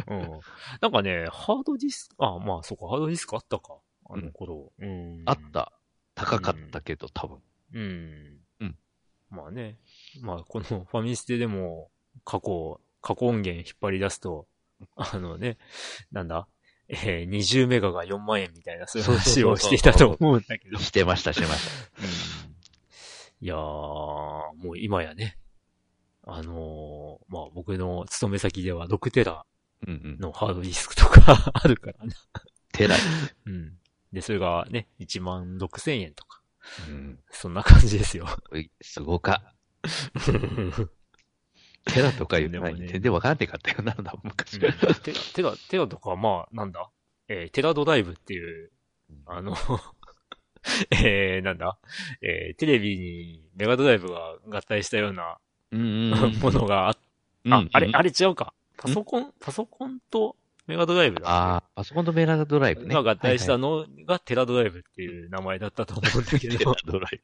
Speaker 1: うん。なんかね、ハードディスク、あ、まあ、そうか、ハードディスクあったか。あの頃。うん。
Speaker 2: あっ。た。高かったけど、多分。
Speaker 1: うん。
Speaker 2: うん
Speaker 1: ね。まあ、この ファミステでも過去、過去音源引っ張り出すと、あのね、なんだえー、20メガが4万円みたいな、そういう話をしていたと思うんだけど。
Speaker 2: してました、してました。
Speaker 1: うんいやー、もう今やね、あのーまあ僕の勤め先では6テラ。のハードディスクとか あるからな。
Speaker 2: テラ。
Speaker 1: うん。で、それがね、1万6千円とか、
Speaker 2: うん。
Speaker 1: そんな感じですよ。
Speaker 2: すごか。テラとかいうのは
Speaker 1: でもね
Speaker 2: 全然わからんてかったよな、なんだ昔。
Speaker 1: テラ、テラ、テラとか、まあ、なんだ？えーテラドライブっていう、あの、えー、なんだ？えーテレビにメガドライブが合体したような
Speaker 2: うんうん。
Speaker 1: ものがあっ
Speaker 2: うん
Speaker 1: あ、あれ、あ
Speaker 2: れ
Speaker 1: れ違うか。パソコン、パソコンとメガドライブだ。
Speaker 2: ああ、パソコンとメラドライブね。
Speaker 1: が合体した
Speaker 2: はい
Speaker 1: のがテラドライブっていう名前だったと思うんだけ
Speaker 2: はい テ
Speaker 1: ど
Speaker 2: ラ。ドライ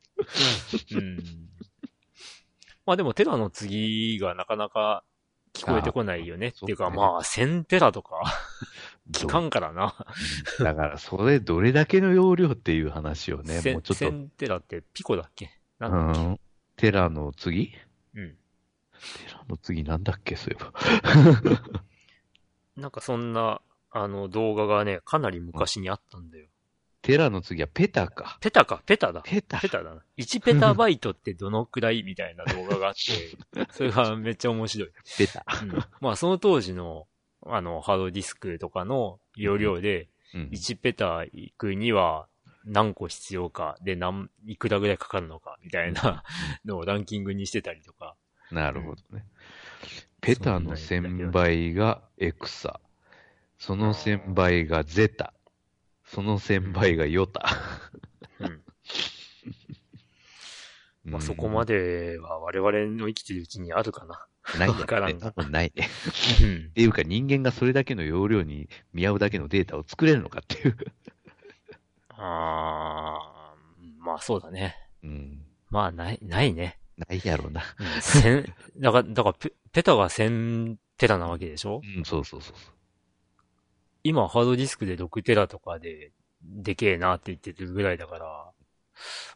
Speaker 1: うん。まあでもテラの次がなかなか聞こえてこないよね。っていうかまあ1000テラとか？
Speaker 2: ブ。
Speaker 1: 聞かんからな。
Speaker 2: うんだから、それどれだけの容量っていう話をね、
Speaker 1: せ
Speaker 2: もうちょっと。
Speaker 1: 1000テラってピコだっけ？な
Speaker 2: うん
Speaker 1: だっけ？
Speaker 2: ん。テラの次？
Speaker 1: うん。
Speaker 2: テラの次なんだっけ、そういえば。
Speaker 1: なんかそんな、あの動画がね、かなり昔にあったんだよ。
Speaker 2: テラの次はペタか。
Speaker 1: ペタか、ペタだ。
Speaker 2: ペタ。
Speaker 1: ペタだな。1ペタバイトってどのくらいみたいな動画があって、それがめっちゃ面白い。
Speaker 2: ペタ。
Speaker 1: うんまあその当時の、あの、ハードディスクとかの容量で、
Speaker 2: うん。
Speaker 1: 1ペタ行くには何個必要か、で、何、いくらぐらいかかるのか、みたいなのをランキングにしてたりとか。
Speaker 2: なるほどね。ペタの1000倍がエクサ。その1000倍がゼタ。その1000倍がヨタ。
Speaker 1: うん。まあ
Speaker 2: うん
Speaker 1: そこまでは我々の生きてるうちにあるかな。
Speaker 2: ない
Speaker 1: から
Speaker 2: ね。
Speaker 1: んが
Speaker 2: 多分ないね。
Speaker 1: う ん
Speaker 2: っ。ていうか人間がそれだけの容量に見合うだけのデータを作れるのかっていう。
Speaker 1: あーまあそうだね。
Speaker 2: うん。
Speaker 1: まあない、ないね。
Speaker 2: ないやろうな。
Speaker 1: うん千、だから、だからペ、ペタが1000テラなわけでしょ？
Speaker 2: うん、そうそうそうそう。
Speaker 1: 今ハードディスクで6テラとかで、でけえなって言ってるぐらいだから、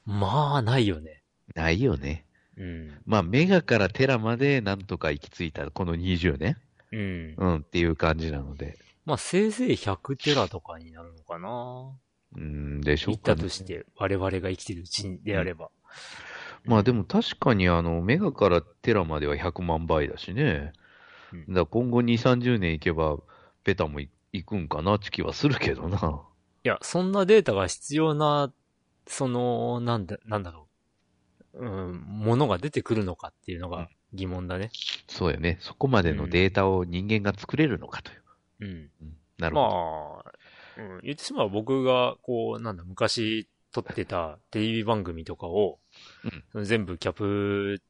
Speaker 1: まあ、ないよね。
Speaker 2: ないよね。
Speaker 1: うん。
Speaker 2: まあ、メガからテラまでなんとか行き着いたこの20年。
Speaker 1: うん。
Speaker 2: うん、っていう感じなので。
Speaker 1: まあ、せいぜい100テラとかになるのかな。
Speaker 2: うん、でしょうか、ね。
Speaker 1: たとして、我々が生きてるうちであれば。
Speaker 2: まあでも確かにあの、メガからテラまでは100万倍だしね。
Speaker 1: うん
Speaker 2: だ今後2、30年行けば、ペタもい行くんかなって気はするけどな。
Speaker 1: いや、そんなデータが必要な、その、なんだ、なんだろう。うん、ものが出てくるのかっていうのが疑問だね。
Speaker 2: そうよね。そこまでのデータを人間が作れるのかという。
Speaker 1: うん。
Speaker 2: うんなるほど。
Speaker 1: まあ、うん、言ってしまえば僕が、こう、なんだ、昔撮ってたテレビ番組とかを、
Speaker 2: うん
Speaker 1: 全部キャプ、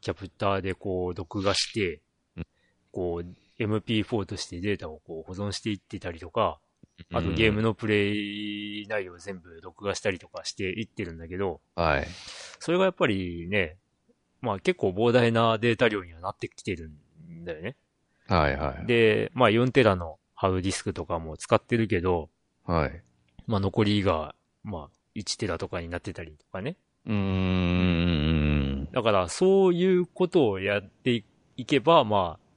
Speaker 1: キャプターでこう、録画して、
Speaker 2: うん
Speaker 1: こう、MP4 としてデータをこう保存していってたりとか、あと
Speaker 2: うん
Speaker 1: ゲームのプレイ内容を全部録画したりとかしていってるんだけど、
Speaker 2: はい。
Speaker 1: それがやっぱりね、まあ結構膨大なデータ量にはなってきてるんだよね。
Speaker 2: はいはい。
Speaker 1: で、まあ4テラのハードディスクとかも使ってるけど、
Speaker 2: はい。
Speaker 1: まあ残りが、まあ1テラとかになってたりとかね。
Speaker 2: うーん。
Speaker 1: だからそういうことをやっていけば、まあ、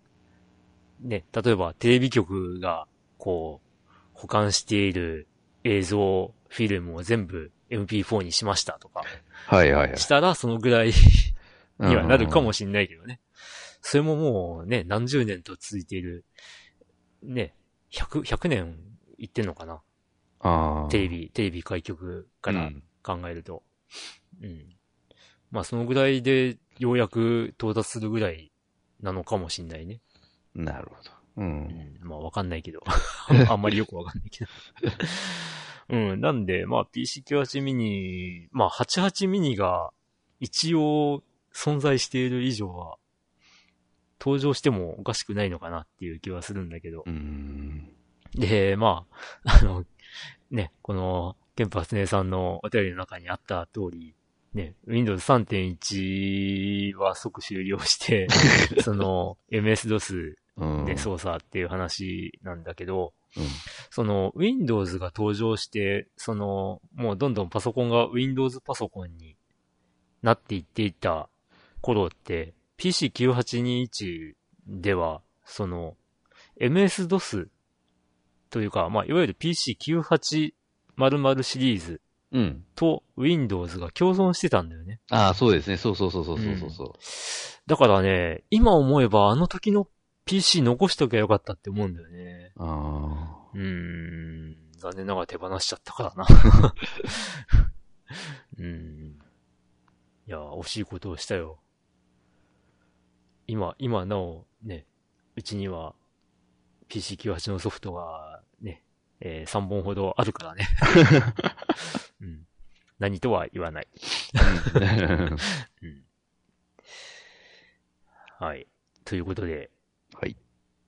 Speaker 1: ね、例えばテレビ局がこう、保管している映像、フィルムを全部 MP4 にしましたとか、
Speaker 2: はいはいはい。
Speaker 1: したらそのぐらいにはなるかもしんないけどね。それももうね、何十年と続いている、ね、100、100年いってんのかな？
Speaker 2: あー
Speaker 1: テレビ、テレビ開局から
Speaker 2: うん
Speaker 1: 考えると。うん。まあそのぐらいでようやく到達するぐらいなのかもしんないね。
Speaker 2: なるほど。う。
Speaker 1: うんん。まあわかんないけど。あんまりよくわかんないけど。うん。なんで、まあ PC98 ミニ、まあ88ミニが一応存在している以上は登場してもおかしくないのかなっていう気はするんだけど。
Speaker 2: うん。
Speaker 1: で、まあ、あの、ね、この、ケンパスネさんのお便りの中にあった通り、ね、Windows 3.1は即終了して、その MS-DOS
Speaker 2: うん。
Speaker 1: で操作っていう話なんだけど、
Speaker 2: うん
Speaker 1: その Windows が登場して、その、もうどんどんパソコンが Windows パソコンになっていっていた頃って、PC9821 では、その、MS-DOS というか、まあ、いわゆる PC9800 シリーズ
Speaker 2: うん。
Speaker 1: と Windows が共存してたんだよね。
Speaker 2: ああ、そうですね。そうそうそうそうそうそう。
Speaker 1: だからね、今思えばあの時の PC 残しときゃよかったって思うんだよね。
Speaker 2: あ
Speaker 1: うーん、残念ながら手放しちゃったからな。うん。いや、惜しいことをしたよ。今、今なお、ね、うちには PC98 のソフトがね、えー3本ほどあるからね。うん。何とは言わない。
Speaker 2: あ。
Speaker 1: うん。はい。ということで、
Speaker 2: はい。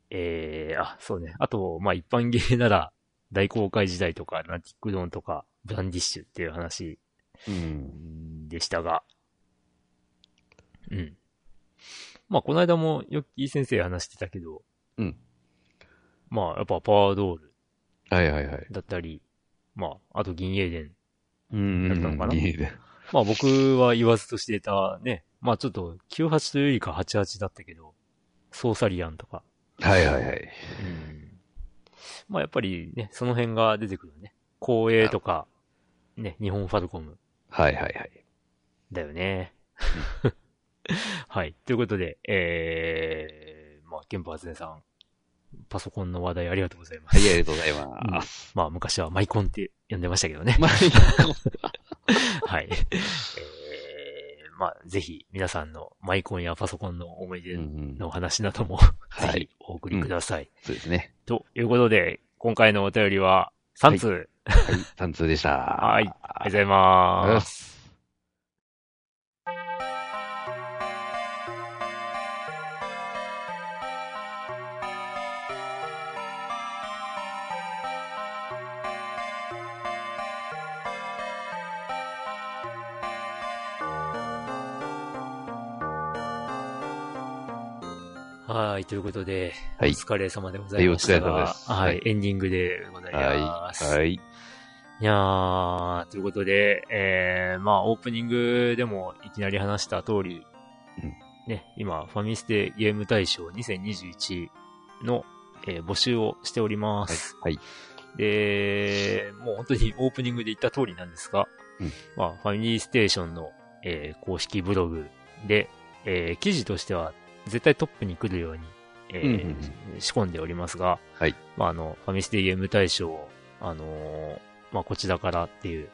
Speaker 1: えー、あ、そうね。あと、まあ、一般ゲーなら、大公開時代とか、ナティックドーンとか、ブランディッシュっていう話
Speaker 2: うん。
Speaker 1: でしたが、うん。まあ、この間も、ヨッキー先生話してたけど、
Speaker 2: うん。
Speaker 1: まあ、やっぱパワードール
Speaker 2: はいはいはい。
Speaker 1: だったり、まあ、あと銀英伝。
Speaker 2: うん。
Speaker 1: だったのかない
Speaker 2: いね
Speaker 1: まあ、僕は言わずとしてたね、まあ、ちょっと、98というよりか88だったけど、ソーサリアンとか、
Speaker 2: はいはいはい。
Speaker 1: うんまあやっぱりね、その辺が出てくるね。光栄とか、ね、日本ファルコム
Speaker 2: はいはいはい。
Speaker 1: だよね。はい。ということで、えー、まあ、ケンパーズネさん、パソコンの話題ありがとうございます。
Speaker 2: はい、ありがとうございます。
Speaker 1: まあ、昔はマイコンって呼んでましたけどね。
Speaker 2: まあ、
Speaker 1: はい。えー、まあ、ぜひ、皆さんのマイコンやパソコンの思い出
Speaker 2: うん
Speaker 1: のお話なども、
Speaker 2: はい
Speaker 1: ぜひお送りください。
Speaker 2: そうですね。
Speaker 1: ということで、今回のお便りは3通。
Speaker 2: はい、3通でした。
Speaker 1: はい。ありがとうござい。ま
Speaker 2: す
Speaker 1: はい。ということで、
Speaker 2: はい
Speaker 1: お疲れ様でございましたが、
Speaker 2: はいお疲れ様です
Speaker 1: は
Speaker 2: はいい。
Speaker 1: エンディングでございます。
Speaker 2: はい。はい。
Speaker 1: いやー、ということで、えー、まあ、オープニングでもいきなり話した通り、
Speaker 2: うん
Speaker 1: ね、今、ファミステゲーム大賞2021の、えー募集をしております。
Speaker 2: はい。
Speaker 1: で、もう本当にオープニングで言った通りなんですが、
Speaker 2: うん
Speaker 1: まあ、ファミリーステーションの、えー公式ブログで、えー記事としては絶対トップに来るように、えー
Speaker 2: うんうん
Speaker 1: 仕込んでおりますが、
Speaker 2: はい。
Speaker 1: まあ、あの、ファミステゲーム大賞、あのーまあ、こちらからっていう、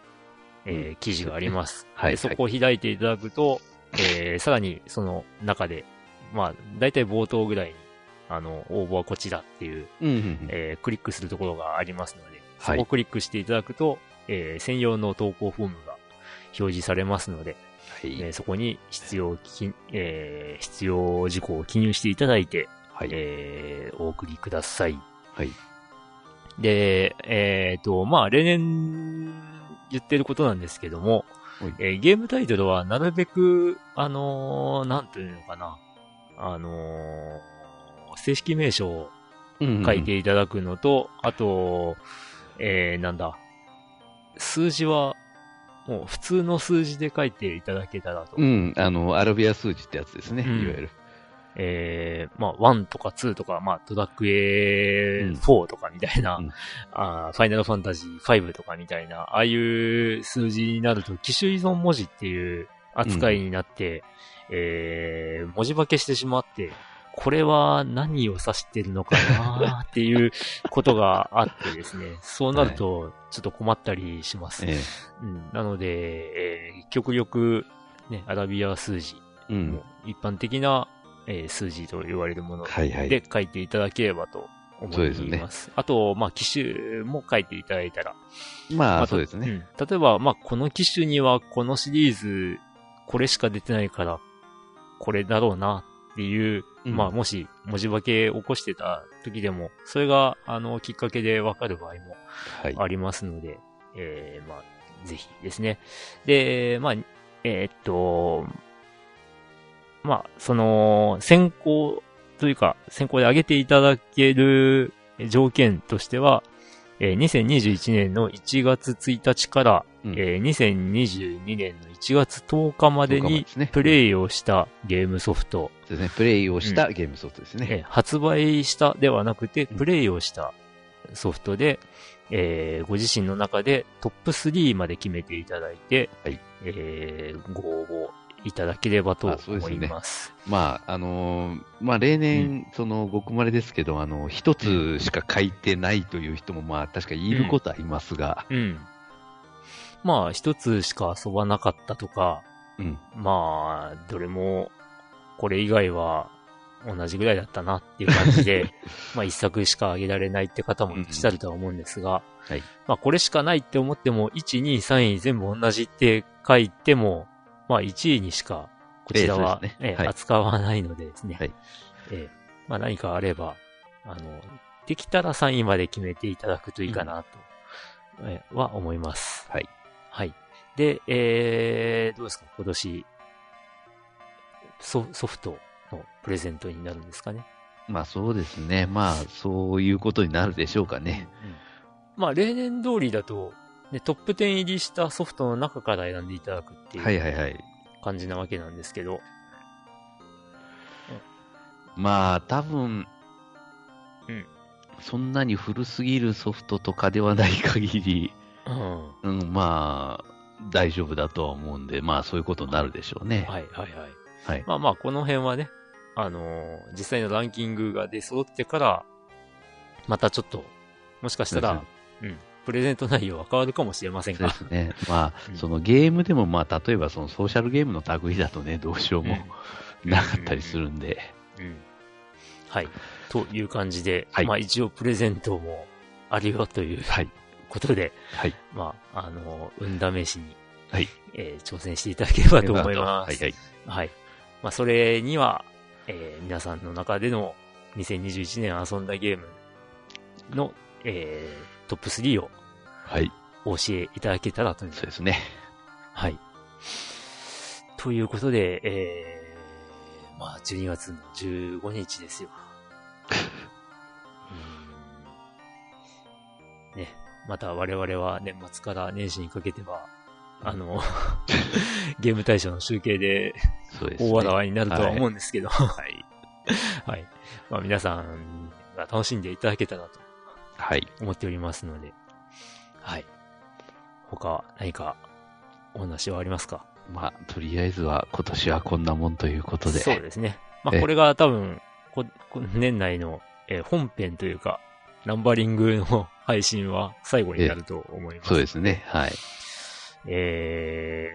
Speaker 1: えー
Speaker 2: うん。
Speaker 1: 記事があります。
Speaker 2: はい。
Speaker 1: でそこを開いていただくと、えーさらにその中で、まあ、大体冒頭ぐらいに、あの、応募はこちらっていう、
Speaker 2: うんうんうん。
Speaker 1: えークリックするところがありますので、そ
Speaker 2: はい。
Speaker 1: こをクリックしていただくと、えー専用の投稿フォームが表示されますので、
Speaker 2: はい。
Speaker 1: えーそこに必要き、えー必要事項を記入していただいて、
Speaker 2: はい。
Speaker 1: えーお送りください。
Speaker 2: はい。
Speaker 1: で、えっ、と、まあ、例年言ってることなんですけども
Speaker 2: はい、
Speaker 1: えーゲームタイトルはなるべく、あのーなんというのかな、あのー正式名称を書いていただくのと、あと、えー、なんだ、数字は、もう普通の数字で書いていただけたらと。
Speaker 2: うん。あの、アラビア数字ってやつですね。
Speaker 1: うん
Speaker 2: いわゆる。
Speaker 1: えー、まあ、1とか2とか、まあ、ドラクエ4とかみたいな、
Speaker 2: うん
Speaker 1: あーファイナルファンタジー5とかみたいな、ああいう数字になると、機種依存文字っていう扱いになって、えー、文字化けしてしまって、これは何を指してるのかなっていうことがあってですね、そうなると、ちょっと困ったりします。
Speaker 2: え
Speaker 1: うん、なので、えー極力、ね、アラビア数字、
Speaker 2: え。うん。
Speaker 1: 一般的な、えー数字と言われるもの
Speaker 2: はいはい。
Speaker 1: で書いていただければと思い
Speaker 2: そうですね
Speaker 1: ます。あと、まあ、機種も書いていただいたら。
Speaker 2: まあ、そうですね。
Speaker 1: うん。例えば、まあ、この機種にはこのシリーズ、これしか出てないから、これだろうなっていう、
Speaker 2: うん
Speaker 1: まあ、もし文字化け起こしてた時でも、それが、あの、きっかけでわかる場合も
Speaker 2: はい。
Speaker 1: ありますので、えー、まあ、ぜひですね。で、まあ、えーっと、まあ、その、先行というか、先行で上げていただける条件としては、えー2021年の1月1日から、
Speaker 2: うん。
Speaker 1: えー2022年の1月10日まで
Speaker 2: 10日まで
Speaker 1: にプレイをしたゲームソフト、
Speaker 2: そうですね。プレイをしたゲームソフトですね。
Speaker 1: えー発売したではなくて、
Speaker 2: うん。
Speaker 1: プレイをしたソフトで、えーご自身の中でトップ3まで決めていただいて、
Speaker 2: はい。
Speaker 1: えーご応募いただければと
Speaker 2: あそうです
Speaker 1: 思
Speaker 2: ね
Speaker 1: います。
Speaker 2: まあ、あのーまあ、例年、その、ごくまれですけど、あの、一つしか書いてないという人も、まあ、確かにいることはいますが、
Speaker 1: うん。まあ、一つしか遊ばなかったとか、
Speaker 2: うん。
Speaker 1: まあ、どれも、これ以外は同じぐらいだったなっていう感じで、まあ一作しかあげられないって方もいらっしゃるとは思うんですが、
Speaker 2: はい
Speaker 1: まあこれしかないって思っても、1、2、3位全部同じって書いても、まあ1位にしか、こちらは、
Speaker 2: えね
Speaker 1: 扱わないのでですね、
Speaker 2: はい
Speaker 1: ええまあ何かあれば、あの、できたら3位まで決めていただくといいかなと、ええは思います。
Speaker 2: はい。
Speaker 1: はい。で、えー、どうですか？今年、ソソフトのプレゼントになるんですかね？
Speaker 2: まあ、そうですね。まあ、そういうことになるでしょうかね。
Speaker 1: まあ、例年通りだと、ね、トップ10入りしたソフトの中から選んでいただくって
Speaker 2: はいいうはいはい。
Speaker 1: 感じなわけなんですけど、
Speaker 2: まあ、多分、
Speaker 1: うん
Speaker 2: そんなに古すぎるソフトとかではない限り、
Speaker 1: うん。
Speaker 2: うん、まあ、大丈夫だとは思うんで、まあ、そういうことになるでしょうね。
Speaker 1: はいはいはい。
Speaker 2: はい。
Speaker 1: まあまあ、この辺はね、あのー実際のランキングが出揃ってから、またちょっと、もしかしたら、うん、プレゼント内容は変わるかもしれませんが
Speaker 2: そうで。すね。ま
Speaker 1: うん
Speaker 2: あ、そのゲームでも、まあ、例えばそのソーシャルゲームの類だとね、どうしようも
Speaker 1: うん
Speaker 2: なかったりするんで、
Speaker 1: うん。はい。という感じで、
Speaker 2: はい
Speaker 1: まあ一応プレゼントもあるよという
Speaker 2: はい。
Speaker 1: ことで、
Speaker 2: はい。
Speaker 1: まあ、あの、運試しに、
Speaker 2: はい。
Speaker 1: えー挑戦していただければと思います。
Speaker 2: はいはい。
Speaker 1: はい。まあ、それには、えー皆さんの中での2021年遊んだゲームの、えートップ3を
Speaker 2: はい。
Speaker 1: お教えいただけたらという。
Speaker 2: そうですね。
Speaker 1: はい。ということで、えー、まあ、12月の15日ですよ。うーんね、また我々は年末から年始にかけては、あの、ゲーム大賞の集計で。大笑いになるとは思うんですけど、
Speaker 2: はい。
Speaker 1: はい。まあ皆さんが楽しんでいただけたらと
Speaker 2: はい。
Speaker 1: 思っておりますので、はい。他何かお話はありますか？
Speaker 2: まあ、とりあえずは今年はこんなもんということで。
Speaker 1: そうですね。まあ、
Speaker 2: え
Speaker 1: これが多分、ここ年内の、えー本編というか、ナンバリングの配信は最後になると思います。
Speaker 2: そうですね。はい。
Speaker 1: え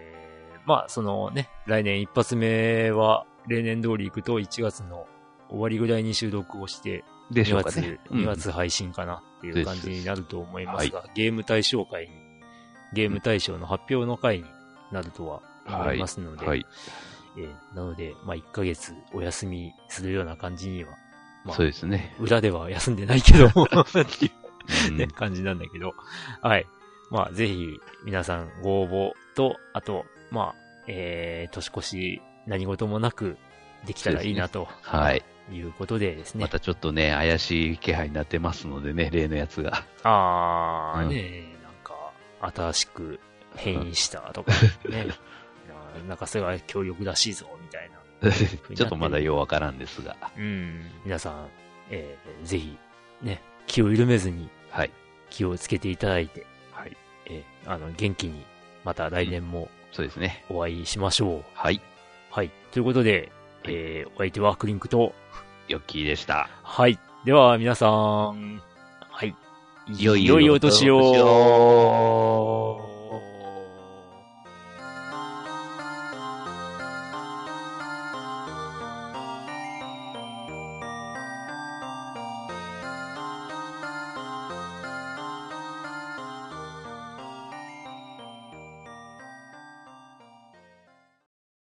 Speaker 1: ー、まあ、そのね、来年一発目は、例年通り行くと1月の終わりぐらいに収録をして、2
Speaker 2: でしょうか
Speaker 1: 月、
Speaker 2: ね。
Speaker 1: 2月配信かなっていう感じになると思います
Speaker 2: で
Speaker 1: が、ゲーム対象会に、ゲーム対象の発表の会になるとは思いますので、
Speaker 2: はい。
Speaker 1: えーなので、まあ、1ヶ月お休みするような感じには、まあ
Speaker 2: そうですね。
Speaker 1: 裏では休んでないけども、っていう
Speaker 2: うん
Speaker 1: ね、感じなんだけど、はい。まあ、ぜひ、皆さんご応募と、あと、まあ、えー、年越し何事もなくできたらいいなと
Speaker 2: はい。
Speaker 1: いうことでですね。
Speaker 2: またちょっとね、怪しい気配になってますのでね、例のやつが。
Speaker 1: あー、
Speaker 2: うん
Speaker 1: ねなんか、新しく変異したとか、ね。ななんかそれは強力らしいぞ、みたいな。
Speaker 2: ちょっとまだようわからんですが。
Speaker 1: うん。皆さん、えー、ぜひ、ね、気を緩めずに
Speaker 2: はい。
Speaker 1: 気をつけていただいて、
Speaker 2: はい。
Speaker 1: えー、あの、元気に、また来年も
Speaker 2: そうですね。
Speaker 1: お会いしましょう。
Speaker 2: はい。
Speaker 1: はい。ということで、
Speaker 2: はい
Speaker 1: えー、お相手はクリンクと、
Speaker 2: ヨッキーでした。
Speaker 1: はい。では、皆さん、はい。
Speaker 2: 良い
Speaker 1: 良いお年
Speaker 2: お年
Speaker 1: を
Speaker 2: を